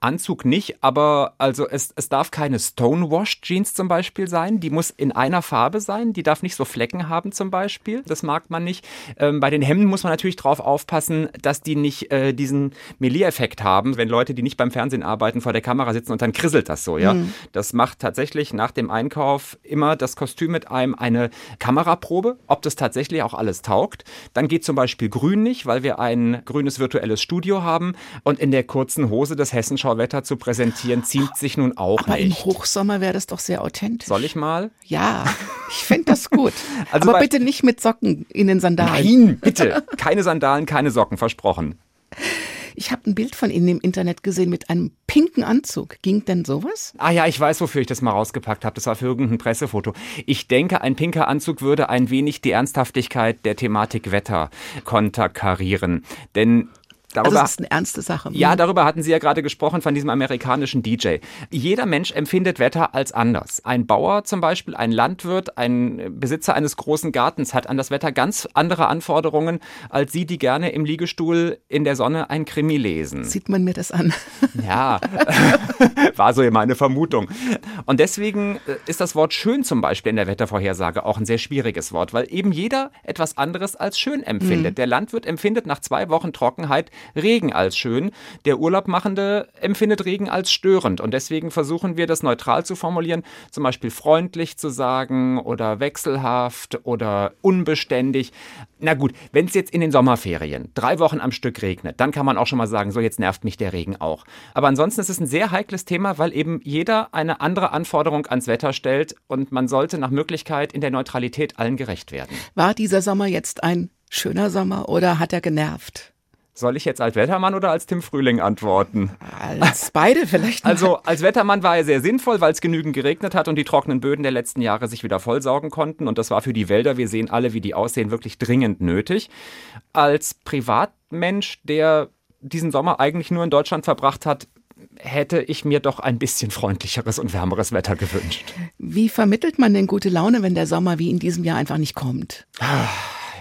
Anzug nicht, aber also es, es darf keine Stonewashed Jeans zum Beispiel sein. Die muss in einer Farbe sein. Die darf nicht so Flecken haben zum Beispiel. Das mag man nicht. Ähm, bei den Hemden muss man natürlich drauf aufpassen, dass die nicht äh, diesen Melee-Effekt haben, wenn Leute, die nicht beim Fernsehen arbeiten, vor der Kamera sitzen und dann krisselt das so, ja. Das macht tatsächlich nach dem Einkauf immer das Kostüm mit einem eine Kameraprobe, ob das tatsächlich auch alles taugt. Dann geht zum Beispiel grün nicht, weil wir ein grünes virtuelles Studio haben und in der kurzen Hose das Hessenschauwetter zu präsentieren, ziemt sich nun auch Aber im nicht. Hochsommer wäre das doch sehr authentisch. Soll ich mal? Ja, ich fände das gut. (laughs) Also Aber bitte nicht mit Socken in den Sandalen. Nein, bitte. Keine Sandalen, keine Socken, versprochen. Ich habe ein Bild von Ihnen im Internet gesehen mit einem pinken Anzug. Ging denn sowas? Ah ja, ich weiß, wofür ich das mal rausgepackt habe. Das war für irgendein Pressefoto. Ich denke, ein pinker Anzug würde ein wenig die Ernsthaftigkeit der Thematik Wetter konterkarieren. Denn Also darüber das ist eine ernste Sache. Ja, darüber hatten Sie ja gerade gesprochen von diesem amerikanischen DJ. Jeder Mensch empfindet Wetter als anders. Ein Bauer zum Beispiel, ein Landwirt, ein Besitzer eines großen Gartens hat an das Wetter ganz andere Anforderungen als Sie, die gerne im Liegestuhl in der Sonne ein Krimi lesen. Sieht man mir das an? (laughs) Ja, (laughs) war so meine Vermutung. Und deswegen äh, ist das Wort schön zum Beispiel in der Wettervorhersage auch ein sehr schwieriges Wort, weil eben jeder etwas anderes als schön empfindet. Der Landwirt empfindet nach zwei Wochen Trockenheit Regen als schön. Der Urlaubmachende empfindet Regen als störend und deswegen versuchen wir das neutral zu formulieren, zum Beispiel freundlich zu sagen oder wechselhaft oder unbeständig. Na gut, wenn es jetzt in den Sommerferien drei Wochen am Stück regnet, dann kann man auch schon mal sagen, so jetzt nervt mich der Regen auch. Aber ansonsten ist es ein sehr heikles Thema, weil eben jeder eine andere Anforderung ans Wetter stellt und man sollte nach Möglichkeit in der Neutralität allen gerecht werden. War dieser Sommer jetzt ein schöner Sommer oder hat er genervt? Soll ich jetzt als Wettermann oder als Tim Frühling antworten? Als beide vielleicht. (laughs) Mal. Also als Wettermann war er sehr sinnvoll, weil es genügend geregnet hat und die trockenen Böden der letzten Jahre sich wieder vollsaugen konnten. Und das war für die Wälder, wir sehen alle, wie die aussehen, wirklich dringend nötig. Als Privatmensch, der diesen Sommer eigentlich nur in Deutschland verbracht hat, hätte ich mir doch ein bisschen freundlicheres und wärmeres Wetter gewünscht. Wie vermittelt man denn gute Laune, wenn der Sommer wie in diesem Jahr einfach nicht kommt?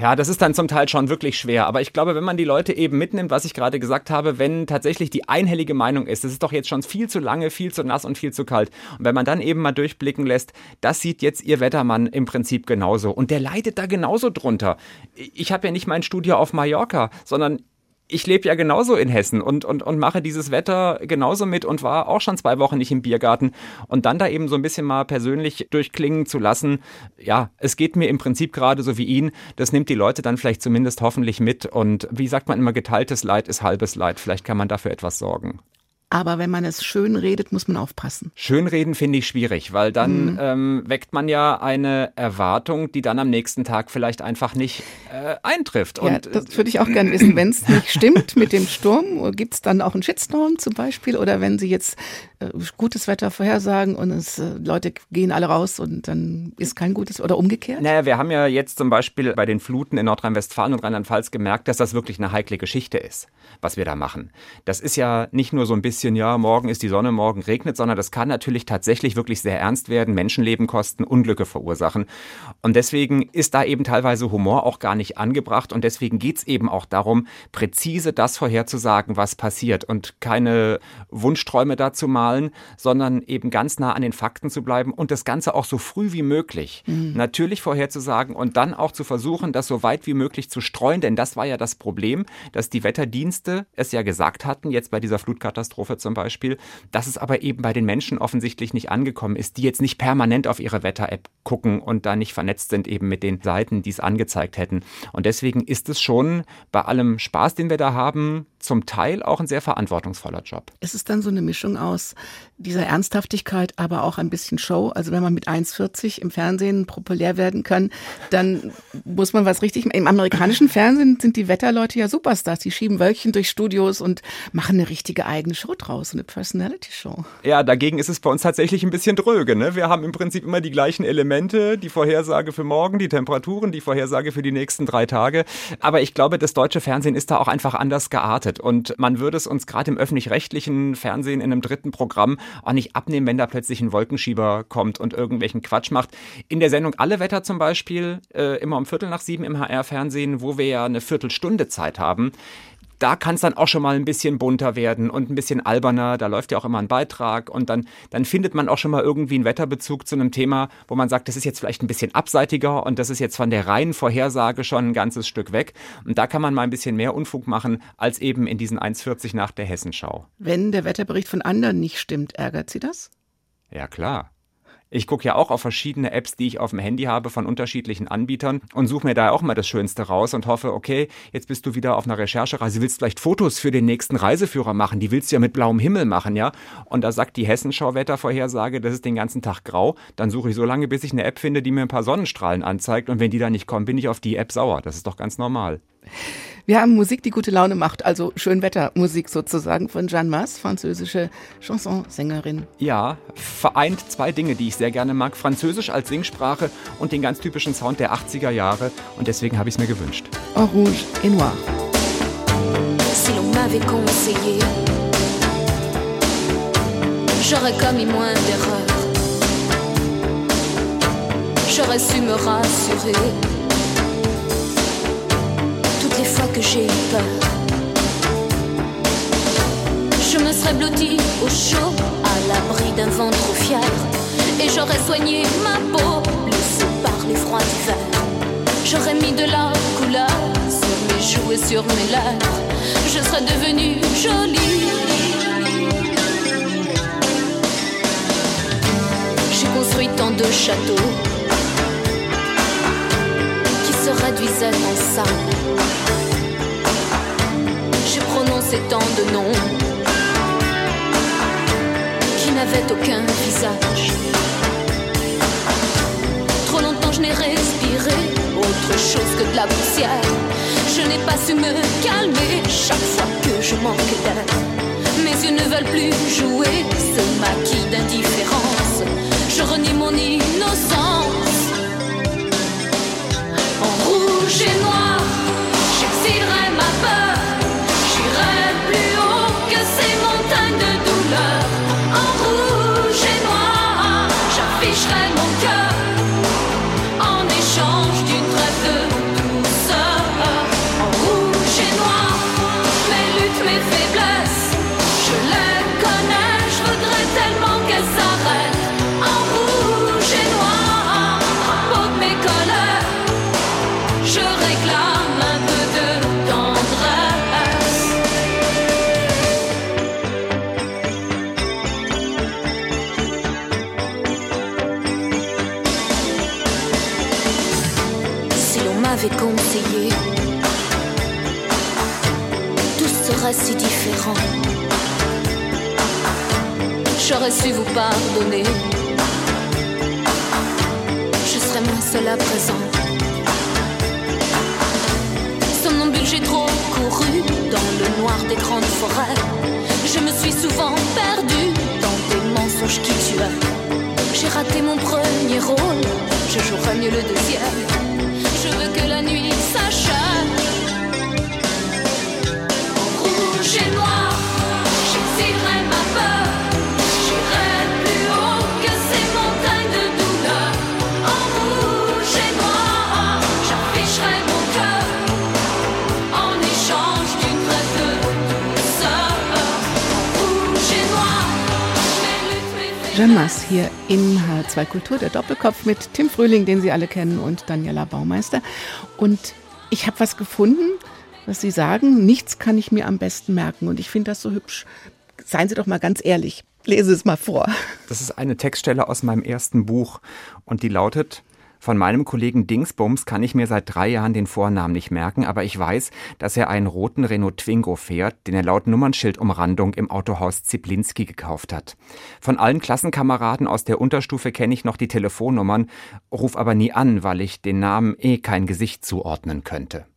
Ja, das ist dann zum Teil schon wirklich schwer. Aber ich glaube, wenn man die Leute eben mitnimmt, was ich gerade gesagt habe, wenn tatsächlich die einhellige Meinung ist, es ist doch jetzt schon viel zu lange, viel zu nass und viel zu kalt. Und wenn man dann eben mal durchblicken lässt, das sieht jetzt ihr Wettermann im Prinzip genauso. Und der leidet da genauso drunter. Ich habe ja nicht mein Studio auf Mallorca, sondern ich lebe ja genauso in Hessen und, und, und mache dieses Wetter genauso mit und war auch schon zwei Wochen nicht im Biergarten. Und dann da eben so ein bisschen mal persönlich durchklingen zu lassen, ja, es geht mir im Prinzip gerade so wie ihn. Das nimmt die Leute dann vielleicht zumindest hoffentlich mit. Und wie sagt man immer, geteiltes Leid ist halbes Leid. Vielleicht kann man dafür etwas sorgen. Aber wenn man es schön redet, muss man aufpassen. Schönreden finde ich schwierig, weil dann mhm. ähm, weckt man ja eine Erwartung, die dann am nächsten Tag vielleicht einfach nicht äh, eintrifft. Ja, Und, das würde ich auch gerne wissen. Wenn es nicht stimmt mit dem Sturm, gibt es dann auch einen Shitstorm zum Beispiel? Oder wenn Sie jetzt äh, gutes Wetter vorhersagen und es, äh, Leute gehen alle raus und dann ist kein gutes oder umgekehrt? Naja, wir haben ja jetzt zum Beispiel bei den Fluten in Nordrhein-Westfalen und Rheinland-Pfalz gemerkt, dass das wirklich eine heikle Geschichte ist, was wir da machen. Das ist ja nicht nur so ein bisschen, ja, morgen ist die Sonne, morgen regnet, sondern das kann natürlich tatsächlich wirklich sehr ernst werden, Menschenleben kosten, Unglücke verursachen. Und deswegen ist da eben teilweise Humor auch gar nicht angebracht und deswegen geht es eben auch darum, präzise das vorherzusagen, was passiert und keine Wunschträume dazu malen, sondern eben ganz nah an den Fakten zu bleiben und das Ganze auch so früh wie möglich mhm. natürlich vorherzusagen und dann auch zu versuchen, das so weit wie möglich zu streuen, denn das war ja das Problem, dass die Wetterdienste es ja gesagt hatten, jetzt bei dieser Flutkatastrophe zum Beispiel, dass es aber eben bei den Menschen offensichtlich nicht angekommen ist, die jetzt nicht permanent auf ihre Wetter-App gucken und da nicht vernetzt sind eben mit den Seiten, die es angezeigt hätten. Und deswegen ist es schon bei allem Spaß, den wir da haben, zum Teil auch ein sehr verantwortungsvoller Job. Es ist dann so eine Mischung aus dieser Ernsthaftigkeit, aber auch ein bisschen Show. Also wenn man mit 1,40 im Fernsehen populär werden kann, dann muss man was richtig. Im amerikanischen Fernsehen sind die Wetterleute ja Superstars. Die schieben Wölkchen durch Studios und machen eine richtige eigene Show draus, eine Personality-Show. Ja, dagegen ist es bei uns tatsächlich ein bisschen dröge. Ne? Wir haben im Prinzip immer die gleichen Elemente, die Vorhersage für morgen, die Temperaturen, die Vorhersage für die nächsten drei Tage. Aber ich glaube, das deutsche Fernsehen ist da auch einfach anders geartet. Und man würde es uns gerade im öffentlich-rechtlichen Fernsehen in einem dritten Programm auch nicht abnehmen, wenn da plötzlich ein Wolkenschieber kommt und irgendwelchen Quatsch macht. In der Sendung Alle Wetter zum Beispiel, äh, immer um Viertel nach sieben im HR-Fernsehen, wo wir ja eine Viertelstunde Zeit haben, da kann es dann auch schon mal ein bisschen bunter werden und ein bisschen alberner. Da läuft ja auch immer ein Beitrag und dann, dann findet man auch schon mal irgendwie einen Wetterbezug zu einem Thema, wo man sagt, das ist jetzt vielleicht ein bisschen abseitiger und das ist jetzt von der reinen Vorhersage schon ein ganzes Stück weg. Und da kann man mal ein bisschen mehr Unfug machen als eben in diesen 1,40 nach der Hessenschau. Wenn der Wetterbericht von anderen nicht stimmt, ärgert Sie das? Ja, klar. Ich gucke ja auch auf verschiedene Apps, die ich auf dem Handy habe von unterschiedlichen Anbietern und suche mir da auch mal das Schönste raus und hoffe, okay, jetzt bist du wieder auf einer Recherchereise, willst vielleicht Fotos für den nächsten Reiseführer machen, die willst du ja mit blauem Himmel machen, ja? Und da sagt die Hessenschau-Wettervorhersage, das ist den ganzen Tag grau. Dann suche ich so lange, bis ich eine App finde, die mir ein paar Sonnenstrahlen anzeigt und wenn die da nicht kommen, bin ich auf die App sauer. Das ist doch ganz normal. Wir haben Musik, die gute Laune macht, also Schönwettermusik sozusagen von Jeanne Masse, französische Chansonsängerin. Ja, vereint zwei Dinge, die ich sehr gerne mag. Französisch als Singsprache und den ganz typischen Sound der 80er Jahre. Und deswegen habe ich es mir gewünscht. En rouge et noir. Si l'on m'avait conseillé, j'aurais commis moins d'erreurs. J'aurais su me rassurer que j'ai eu peur. Je me serais blottie au chaud, à l'abri d'un vent trop fier. Et j'aurais soigné ma peau, blessée par les froids d'hiver. J'aurais mis de la couleur sur mes joué sur mes lèvres, je serais devenue jolie. J'ai construit tant de châteaux qui se réduisaient en sable. Prononcé tant de noms qui n'avaient aucun visage. Trop longtemps je n'ai respiré autre chose que de la poussière. Je n'ai pas su me calmer chaque fois que je manque d'air. Mes yeux ne veulent plus jouer ce maquis d'indifférence. Je renie mon innocence. En rouge et noir, J'aurais su vous pardonner. Je serais moins seule à présent. Somnambule, j'ai trop couru dans le noir des grandes forêts. Je me suis souvent perdue dans des mensonges qui tuaient. J'ai raté mon premier rôle, je jouerai mieux le deuxième. Je veux que la nuit s'achève. En rouge et noir, Mass hier in H2 Kultur, der Doppelkopf mit Tim Frühling, den Sie alle kennen, und Daniela Baumeister. Und ich habe was gefunden, was Sie sagen, nichts kann ich mir am besten merken. Und ich finde das so hübsch. Seien Sie doch mal ganz ehrlich. Lese es mal vor. Das ist eine Textstelle aus meinem ersten Buch und die lautet, von meinem Kollegen Dingsbums kann ich mir seit drei Jahren den Vornamen nicht merken, aber ich weiß, dass er einen roten Renault Twingo fährt, den er laut Nummernschildumrandung im Autohaus Ziplinski gekauft hat. Von allen Klassenkameraden aus der Unterstufe kenne ich noch die Telefonnummern, ruf aber nie an, weil ich den Namen eh kein Gesicht zuordnen könnte.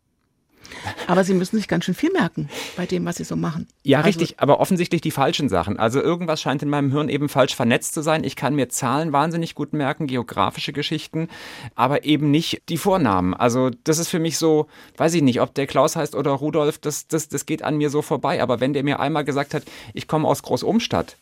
Aber Sie müssen sich ganz schön viel merken bei dem, was Sie so machen. Ja, Also- richtig, aber offensichtlich die falschen Sachen. Also irgendwas scheint in meinem Hirn eben falsch vernetzt zu sein. Ich kann mir Zahlen wahnsinnig gut merken, geografische Geschichten, aber eben nicht die Vornamen. Also das ist für mich so, weiß ich nicht, ob der Klaus heißt oder Rudolf, das, das, das geht an mir so vorbei. Aber wenn der mir einmal gesagt hat, ich komme aus Großumstadt,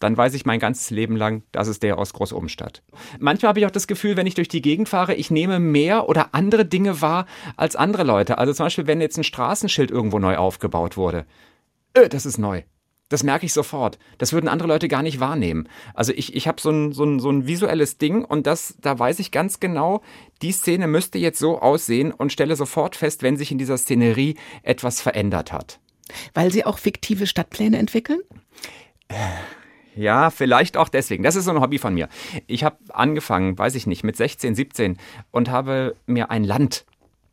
dann weiß ich mein ganzes Leben lang, das ist der aus Großumstadt. Manchmal habe ich auch das Gefühl, wenn ich durch die Gegend fahre, ich nehme mehr oder andere Dinge wahr als andere Leute. Also zum Beispiel, wenn jetzt ein Straßenschild irgendwo neu aufgebaut wurde. Äh, das ist neu. Das merke ich sofort. Das würden andere Leute gar nicht wahrnehmen. Also ich, ich habe so ein, so, ein, so ein visuelles Ding und das, da weiß ich ganz genau, die Szene müsste jetzt so aussehen und stelle sofort fest, wenn sich in dieser Szenerie etwas verändert hat. Weil Sie auch fiktive Stadtpläne entwickeln? Ja, vielleicht auch deswegen. Das ist so ein Hobby von mir. Ich habe angefangen, weiß ich nicht, mit 16, 17 und habe mir ein Land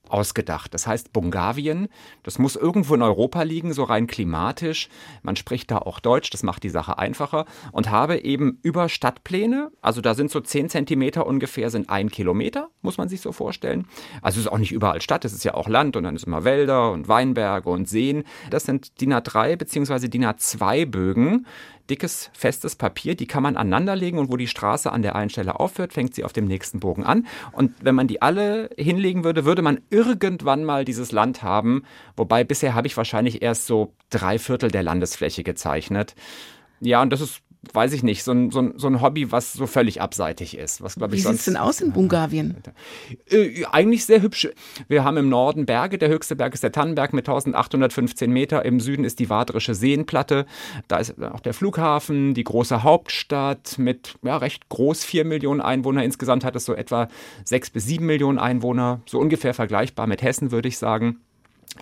ausgedacht. Das heißt Bungavien. Das muss irgendwo in Europa liegen, so rein klimatisch. Man spricht da auch Deutsch, das macht die Sache einfacher. Und habe eben über Stadtpläne, also da sind so 10 Zentimeter ungefähr, sind ein Kilometer, muss man sich so vorstellen. Also es ist auch nicht überall Stadt, es ist ja auch Land und dann ist immer Wälder und Weinberge und Seen. Das sind DIN A3 bzw. DIN A2 Bögen, dickes, festes Papier, die kann man aneinanderlegen und wo die Straße an der einen Stelle aufhört, fängt sie auf dem nächsten Bogen an. Und wenn man die alle hinlegen würde, würde man irgendwann mal dieses Land haben. Wobei bisher habe ich wahrscheinlich erst so drei Viertel der Landesfläche gezeichnet. Ja, und das ist, weiß ich nicht, so ein, so ein, so ein Hobby, was so völlig abseitig ist. Was, Wie sieht es denn aus in Bungavien? äh, eigentlich sehr hübsch. Wir haben im Norden Berge. Der höchste Berg ist der Tannenberg mit 1815 Meter. Im Süden ist die Wadrische Seenplatte. Da ist auch der Flughafen, die große Hauptstadt mit ja, recht groß, vier Millionen Einwohner. Insgesamt hat es so etwa sechs bis sieben Millionen Einwohner. So ungefähr vergleichbar mit Hessen, würde ich sagen.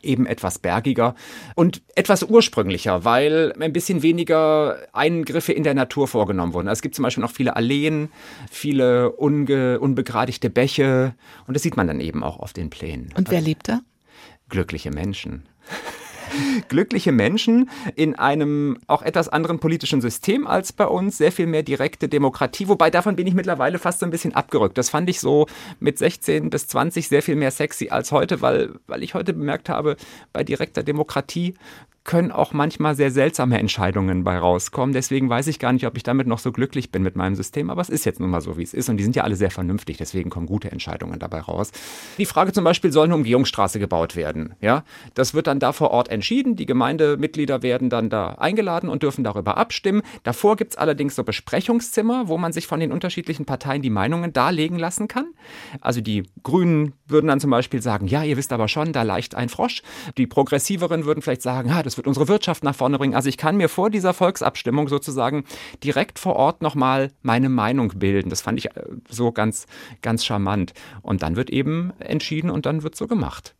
Eben etwas bergiger und etwas ursprünglicher, weil ein bisschen weniger Eingriffe in der Natur vorgenommen wurden. Also es gibt zum Beispiel noch viele Alleen, viele unge, unbegradigte Bäche und das sieht man dann eben auch auf den Plänen. Und wer lebt da? Glückliche Menschen. (laughs) glückliche Menschen in einem auch etwas anderen politischen System als bei uns, sehr viel mehr direkte Demokratie, wobei davon bin ich mittlerweile fast so ein bisschen abgerückt. Das fand ich so mit 16 bis 20 sehr viel mehr sexy als heute, weil, weil ich heute bemerkt habe, bei direkter Demokratie können auch manchmal sehr seltsame Entscheidungen bei rauskommen. Deswegen weiß ich gar nicht, ob ich damit noch so glücklich bin mit meinem System. Aber es ist jetzt nun mal so, wie es ist. Und die sind ja alle sehr vernünftig. Deswegen kommen gute Entscheidungen dabei raus. Die Frage zum Beispiel, soll eine Umgehungsstraße gebaut werden? Ja, das wird dann da vor Ort entschieden. Die Gemeindemitglieder werden dann da eingeladen und dürfen darüber abstimmen. Davor gibt es allerdings so Besprechungszimmer, wo man sich von den unterschiedlichen Parteien die Meinungen darlegen lassen kann. Also die Grünen würden dann zum Beispiel sagen, ja, ihr wisst aber schon, da leicht ein Frosch. Die Progressiveren würden vielleicht sagen, ja, das wird unsere Wirtschaft nach vorne bringen. Also ich kann mir vor dieser Volksabstimmung sozusagen direkt vor Ort nochmal meine Meinung bilden. Das fand ich äh, so ganz, ganz charmant. Und dann wird eben entschieden und dann wird so gemacht.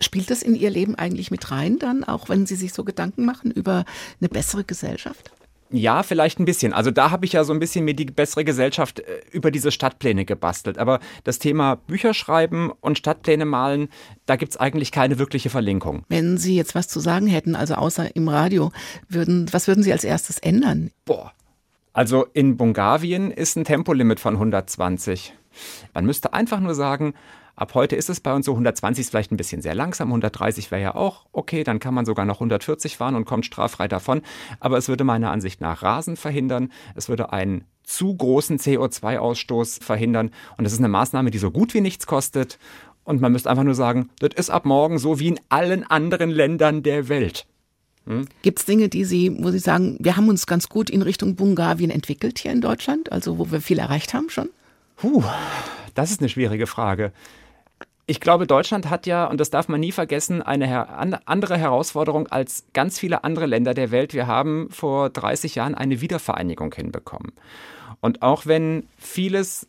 Spielt das in Ihr Leben eigentlich mit rein dann, auch wenn Sie sich so Gedanken machen über eine bessere Gesellschaft? Ja, vielleicht ein bisschen. Also da habe ich ja so ein bisschen mir die bessere Gesellschaft äh, über diese Stadtpläne gebastelt. Aber das Thema Bücher schreiben und Stadtpläne malen, da gibt es eigentlich keine wirkliche Verlinkung. Wenn Sie jetzt was zu sagen hätten, also außer im Radio, würden, was würden Sie als erstes ändern? Boah. Also in Bungavien ist ein Tempolimit von 120. Man müsste einfach nur sagen, Ab heute ist es bei uns so, 120 ist vielleicht ein bisschen sehr langsam, 130 wäre ja auch okay, dann kann man sogar noch 140 fahren und kommt straffrei davon. Aber es würde meiner Ansicht nach Rasen verhindern, es würde einen zu großen CO2-Ausstoß verhindern und das ist eine Maßnahme, die so gut wie nichts kostet. Und man müsste einfach nur sagen, das ist ab morgen so wie in allen anderen Ländern der Welt. Hm? Gibt es Dinge, die Sie, wo Sie sagen, wir haben uns ganz gut in Richtung Bungavien entwickelt hier in Deutschland, also wo wir viel erreicht haben schon? Puh, das ist eine schwierige Frage. Ich glaube, Deutschland hat ja, und das darf man nie vergessen, eine her andere Herausforderung als ganz viele andere Länder der Welt. Wir haben vor 30 Jahren eine Wiedervereinigung hinbekommen. Und auch wenn vieles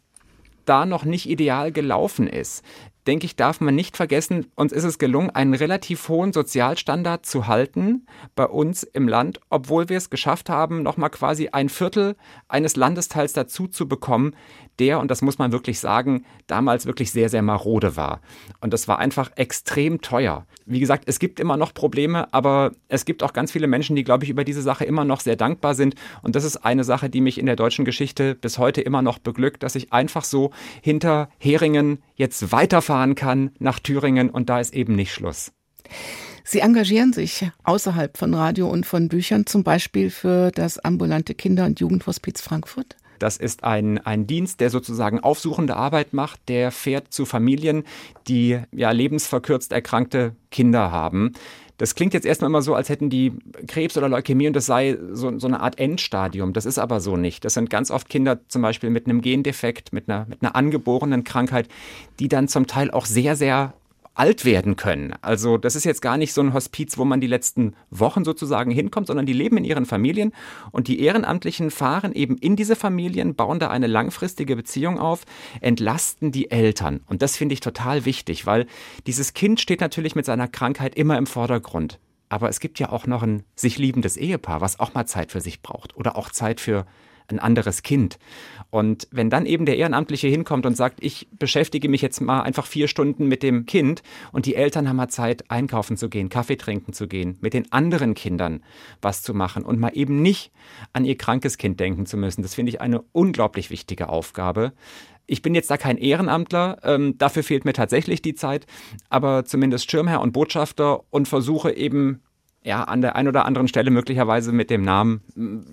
da noch nicht ideal gelaufen ist, denke ich, darf man nicht vergessen, uns ist es gelungen, einen relativ hohen Sozialstandard zu halten bei uns im Land, obwohl wir es geschafft haben, nochmal quasi ein Viertel eines Landesteils dazu zu bekommen, der, und das muss man wirklich sagen, damals wirklich sehr, sehr marode war. Und das war einfach extrem teuer. Wie gesagt, es gibt immer noch Probleme, aber es gibt auch ganz viele Menschen, die, glaube ich, über diese Sache immer noch sehr dankbar sind. Und das ist eine Sache, die mich in der deutschen Geschichte bis heute immer noch beglückt, dass ich einfach so hinter Heringen jetzt weiterfahren kann nach Thüringen und da ist eben nicht Schluss. Sie engagieren sich außerhalb von Radio und von Büchern, zum Beispiel für das ambulante Kinder- und Jugendhospiz Frankfurt? Das ist ein, ein Dienst, der sozusagen aufsuchende Arbeit macht, der fährt zu Familien, die ja lebensverkürzt erkrankte Kinder haben. Das klingt jetzt erstmal immer so, als hätten die Krebs oder Leukämie und das sei so, so, eine Art Endstadium. Das ist aber so nicht. Das sind ganz oft Kinder zum Beispiel mit einem Gendefekt, mit einer, mit einer angeborenen Krankheit, die dann zum Teil auch sehr, sehr alt werden können. Also das ist jetzt gar nicht so ein Hospiz, wo man die letzten Wochen sozusagen hinkommt, sondern die leben in ihren Familien und die Ehrenamtlichen fahren eben in diese Familien, bauen da eine langfristige Beziehung auf, entlasten die Eltern. Und das finde ich total wichtig, weil dieses Kind steht natürlich mit seiner Krankheit immer im Vordergrund. Aber es gibt ja auch noch ein sich liebendes Ehepaar, was auch mal Zeit für sich braucht oder auch Zeit für ein anderes Kind. Und wenn dann eben der Ehrenamtliche hinkommt und sagt, ich beschäftige mich jetzt mal einfach vier Stunden mit dem Kind und die Eltern haben mal Zeit, einkaufen zu gehen, Kaffee trinken zu gehen, mit den anderen Kindern was zu machen und mal eben nicht an ihr krankes Kind denken zu müssen, das finde ich eine unglaublich wichtige Aufgabe. Ich bin jetzt da kein Ehrenamtler, ähm, dafür fehlt mir tatsächlich die Zeit, aber zumindest Schirmherr und Botschafter und versuche eben ja, an der einen oder anderen Stelle möglicherweise mit dem Namen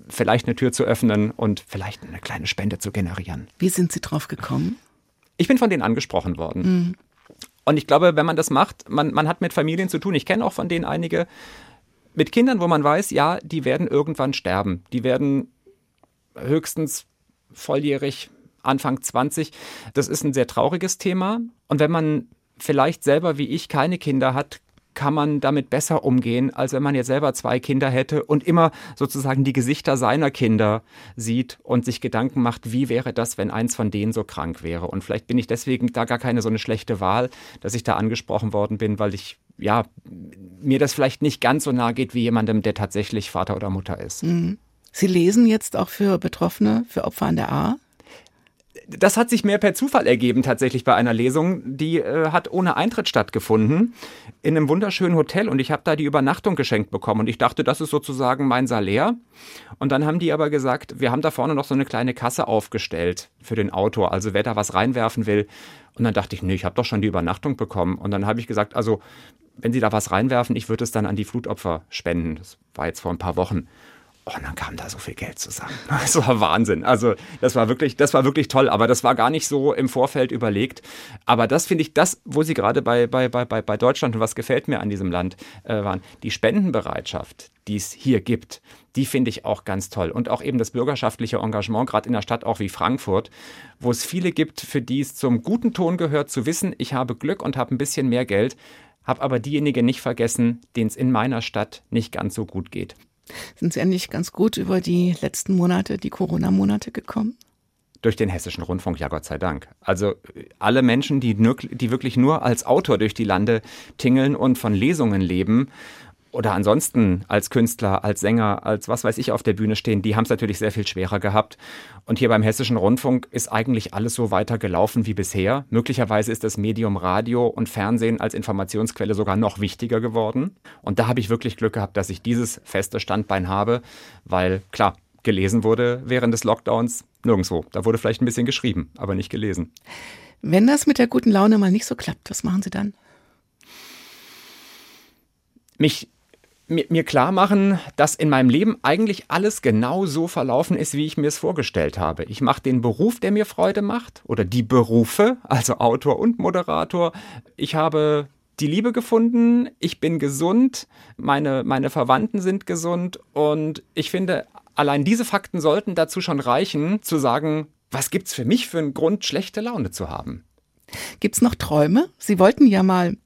vielleicht eine Tür zu öffnen und vielleicht eine kleine Spende zu generieren. Wie sind Sie drauf gekommen? Ich bin von denen angesprochen worden. Mhm. Und ich glaube, wenn man das macht, man, man hat mit Familien zu tun. Ich kenne auch von denen einige mit Kindern, wo man weiß, ja, die werden irgendwann sterben. Die werden höchstens volljährig, Anfang 20. Das ist ein sehr trauriges Thema. Und wenn man vielleicht selber wie ich keine Kinder hat, kann man damit besser umgehen, als wenn man jetzt selber zwei Kinder hätte und immer sozusagen die Gesichter seiner Kinder sieht und sich Gedanken macht, wie wäre das, wenn eins von denen so krank wäre. Und vielleicht bin ich deswegen da gar keine so eine schlechte Wahl, dass ich da angesprochen worden bin, weil ich ja, mir das vielleicht nicht ganz so nahe geht wie jemandem, der tatsächlich Vater oder Mutter ist. Sie lesen jetzt auch für Betroffene, für Opfer an der A. Das hat sich mehr per Zufall ergeben tatsächlich bei einer Lesung. Die äh, hat ohne Eintritt stattgefunden in einem wunderschönen Hotel und ich habe da die Übernachtung geschenkt bekommen und ich dachte, das ist sozusagen mein Salär. Und dann haben die aber gesagt, wir haben da vorne noch so eine kleine Kasse aufgestellt für den Autor, also wer da was reinwerfen will. Und dann dachte ich, nee, ich habe doch schon die Übernachtung bekommen. Und dann habe ich gesagt, also wenn Sie da was reinwerfen, ich würde es dann an die Flutopfer spenden. Das war jetzt vor ein paar Wochen. Oh, und dann kam da so viel Geld zusammen. (laughs) Das war Wahnsinn. Also, das war wirklich, das war wirklich toll, aber das war gar nicht so im Vorfeld überlegt. Aber das finde ich, das, wo Sie gerade bei, bei, bei, bei Deutschland und was gefällt mir an diesem Land äh, waren, die Spendenbereitschaft, die es hier gibt, die finde ich auch ganz toll. Und auch eben das bürgerschaftliche Engagement, gerade in einer Stadt auch wie Frankfurt, wo es viele gibt, für die es zum guten Ton gehört, zu wissen, ich habe Glück und habe ein bisschen mehr Geld, habe aber diejenigen nicht vergessen, denen es in meiner Stadt nicht ganz so gut geht. Sind Sie eigentlich ganz gut über die letzten Monate, die Corona-Monate gekommen? Durch den hessischen Rundfunk, ja Gott sei Dank. Also äh, alle Menschen, die, die wirklich nur als Autor durch die Lande tingeln und von Lesungen leben oder ansonsten als Künstler, als Sänger, als was weiß ich auf der Bühne stehen, die haben es natürlich sehr viel schwerer gehabt. Und hier beim Hessischen Rundfunk ist eigentlich alles so weiter gelaufen wie bisher. Möglicherweise ist das Medium Radio und Fernsehen als Informationsquelle sogar noch wichtiger geworden. Und da habe ich wirklich Glück gehabt, dass ich dieses feste Standbein habe, weil klar, gelesen wurde während des Lockdowns nirgendwo. Da wurde vielleicht ein bisschen geschrieben, aber nicht gelesen. Wenn das mit der guten Laune mal nicht so klappt, was machen Sie dann? Mich mir, klar machen, dass in meinem Leben eigentlich alles genau so verlaufen ist, wie ich mir es vorgestellt habe. Ich mache den Beruf, der mir Freude macht, oder die Berufe, also Autor und Moderator. Ich habe die Liebe gefunden, ich bin gesund, meine, meine Verwandten sind gesund und ich finde, allein diese Fakten sollten dazu schon reichen, zu sagen, was gibt's für mich für einen Grund, schlechte Laune zu haben? Gibt's noch Träume? Sie wollten ja mal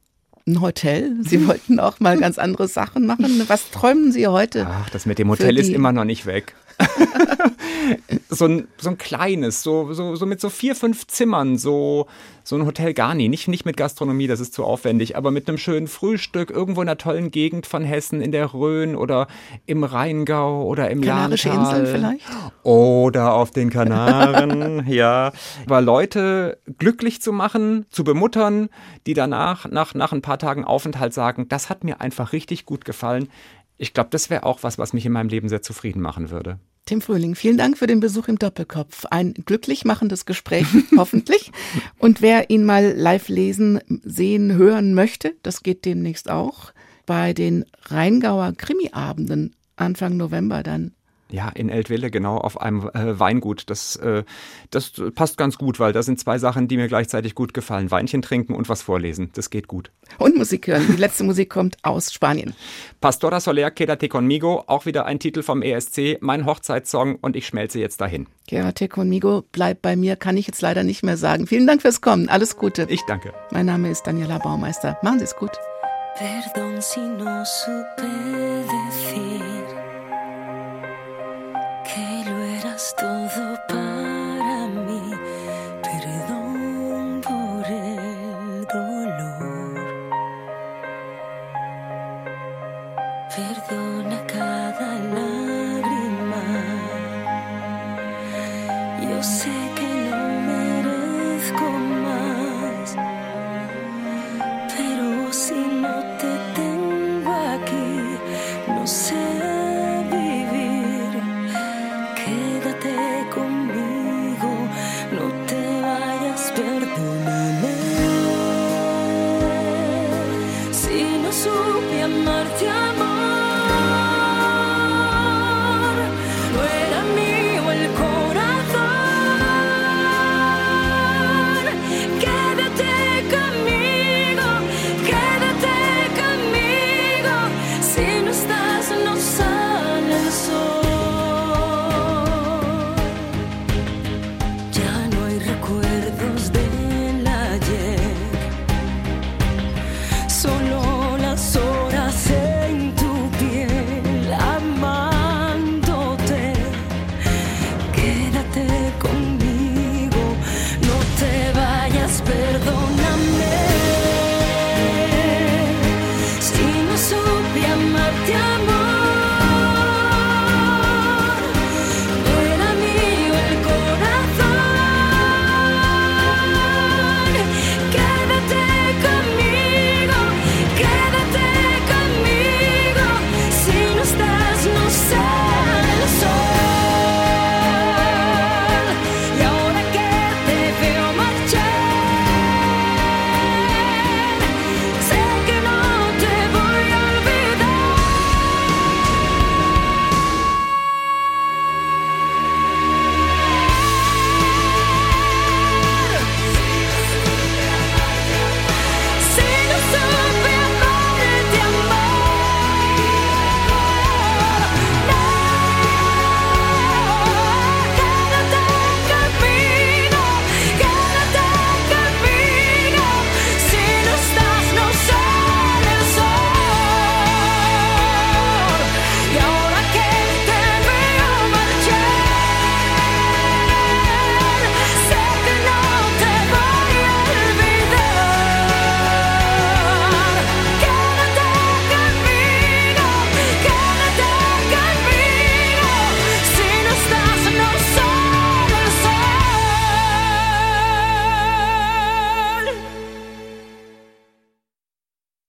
ein Hotel. Sie wollten auch mal (laughs) ganz andere Sachen machen. Was träumen Sie heute? Ach, das mit dem Hotel ist immer noch nicht weg. (laughs) so, ein, so ein kleines, so, so, so mit so vier, fünf Zimmern, so, so ein Hotel Garni. Nicht, nicht mit Gastronomie, das ist zu aufwendig, aber mit einem schönen Frühstück irgendwo in einer tollen Gegend von Hessen, in der Rhön oder im Rheingau oder im Kanarische Lahntal. Inseln vielleicht? Oder auf den Kanaren, (laughs) ja. Aber Leute glücklich zu machen, zu bemuttern, die danach, nach, nach ein paar Tagen Aufenthalt sagen, das hat mir einfach richtig gut gefallen. Ich glaube, das wäre auch was, was mich in meinem Leben sehr zufrieden machen würde. Tim Fröhling, vielen Dank für den Besuch im Doppelkopf. Ein glücklich machendes Gespräch, (laughs) hoffentlich. Und wer ihn mal live lesen, sehen, hören möchte, das geht demnächst auch bei den Rheingauer Krimiabenden Anfang November dann. Ja, in Eltville, genau, auf einem äh, Weingut. Das, äh, das passt ganz gut, weil da sind zwei Sachen, die mir gleichzeitig gut gefallen. Weinchen trinken und was vorlesen. Das geht gut. Und Musik hören. Die letzte Musik kommt aus Spanien. Pastora Soler, Quédate conmigo, auch wieder ein Titel vom ESC, mein Hochzeitssong und ich schmelze jetzt dahin. Quédate conmigo, bleib bei mir, kann ich jetzt leider nicht mehr sagen. Vielen Dank fürs Kommen. Alles Gute. Ich danke. Mein Name ist Daniela Baumeister. Machen Sie es gut. Perdón si no supe decir todo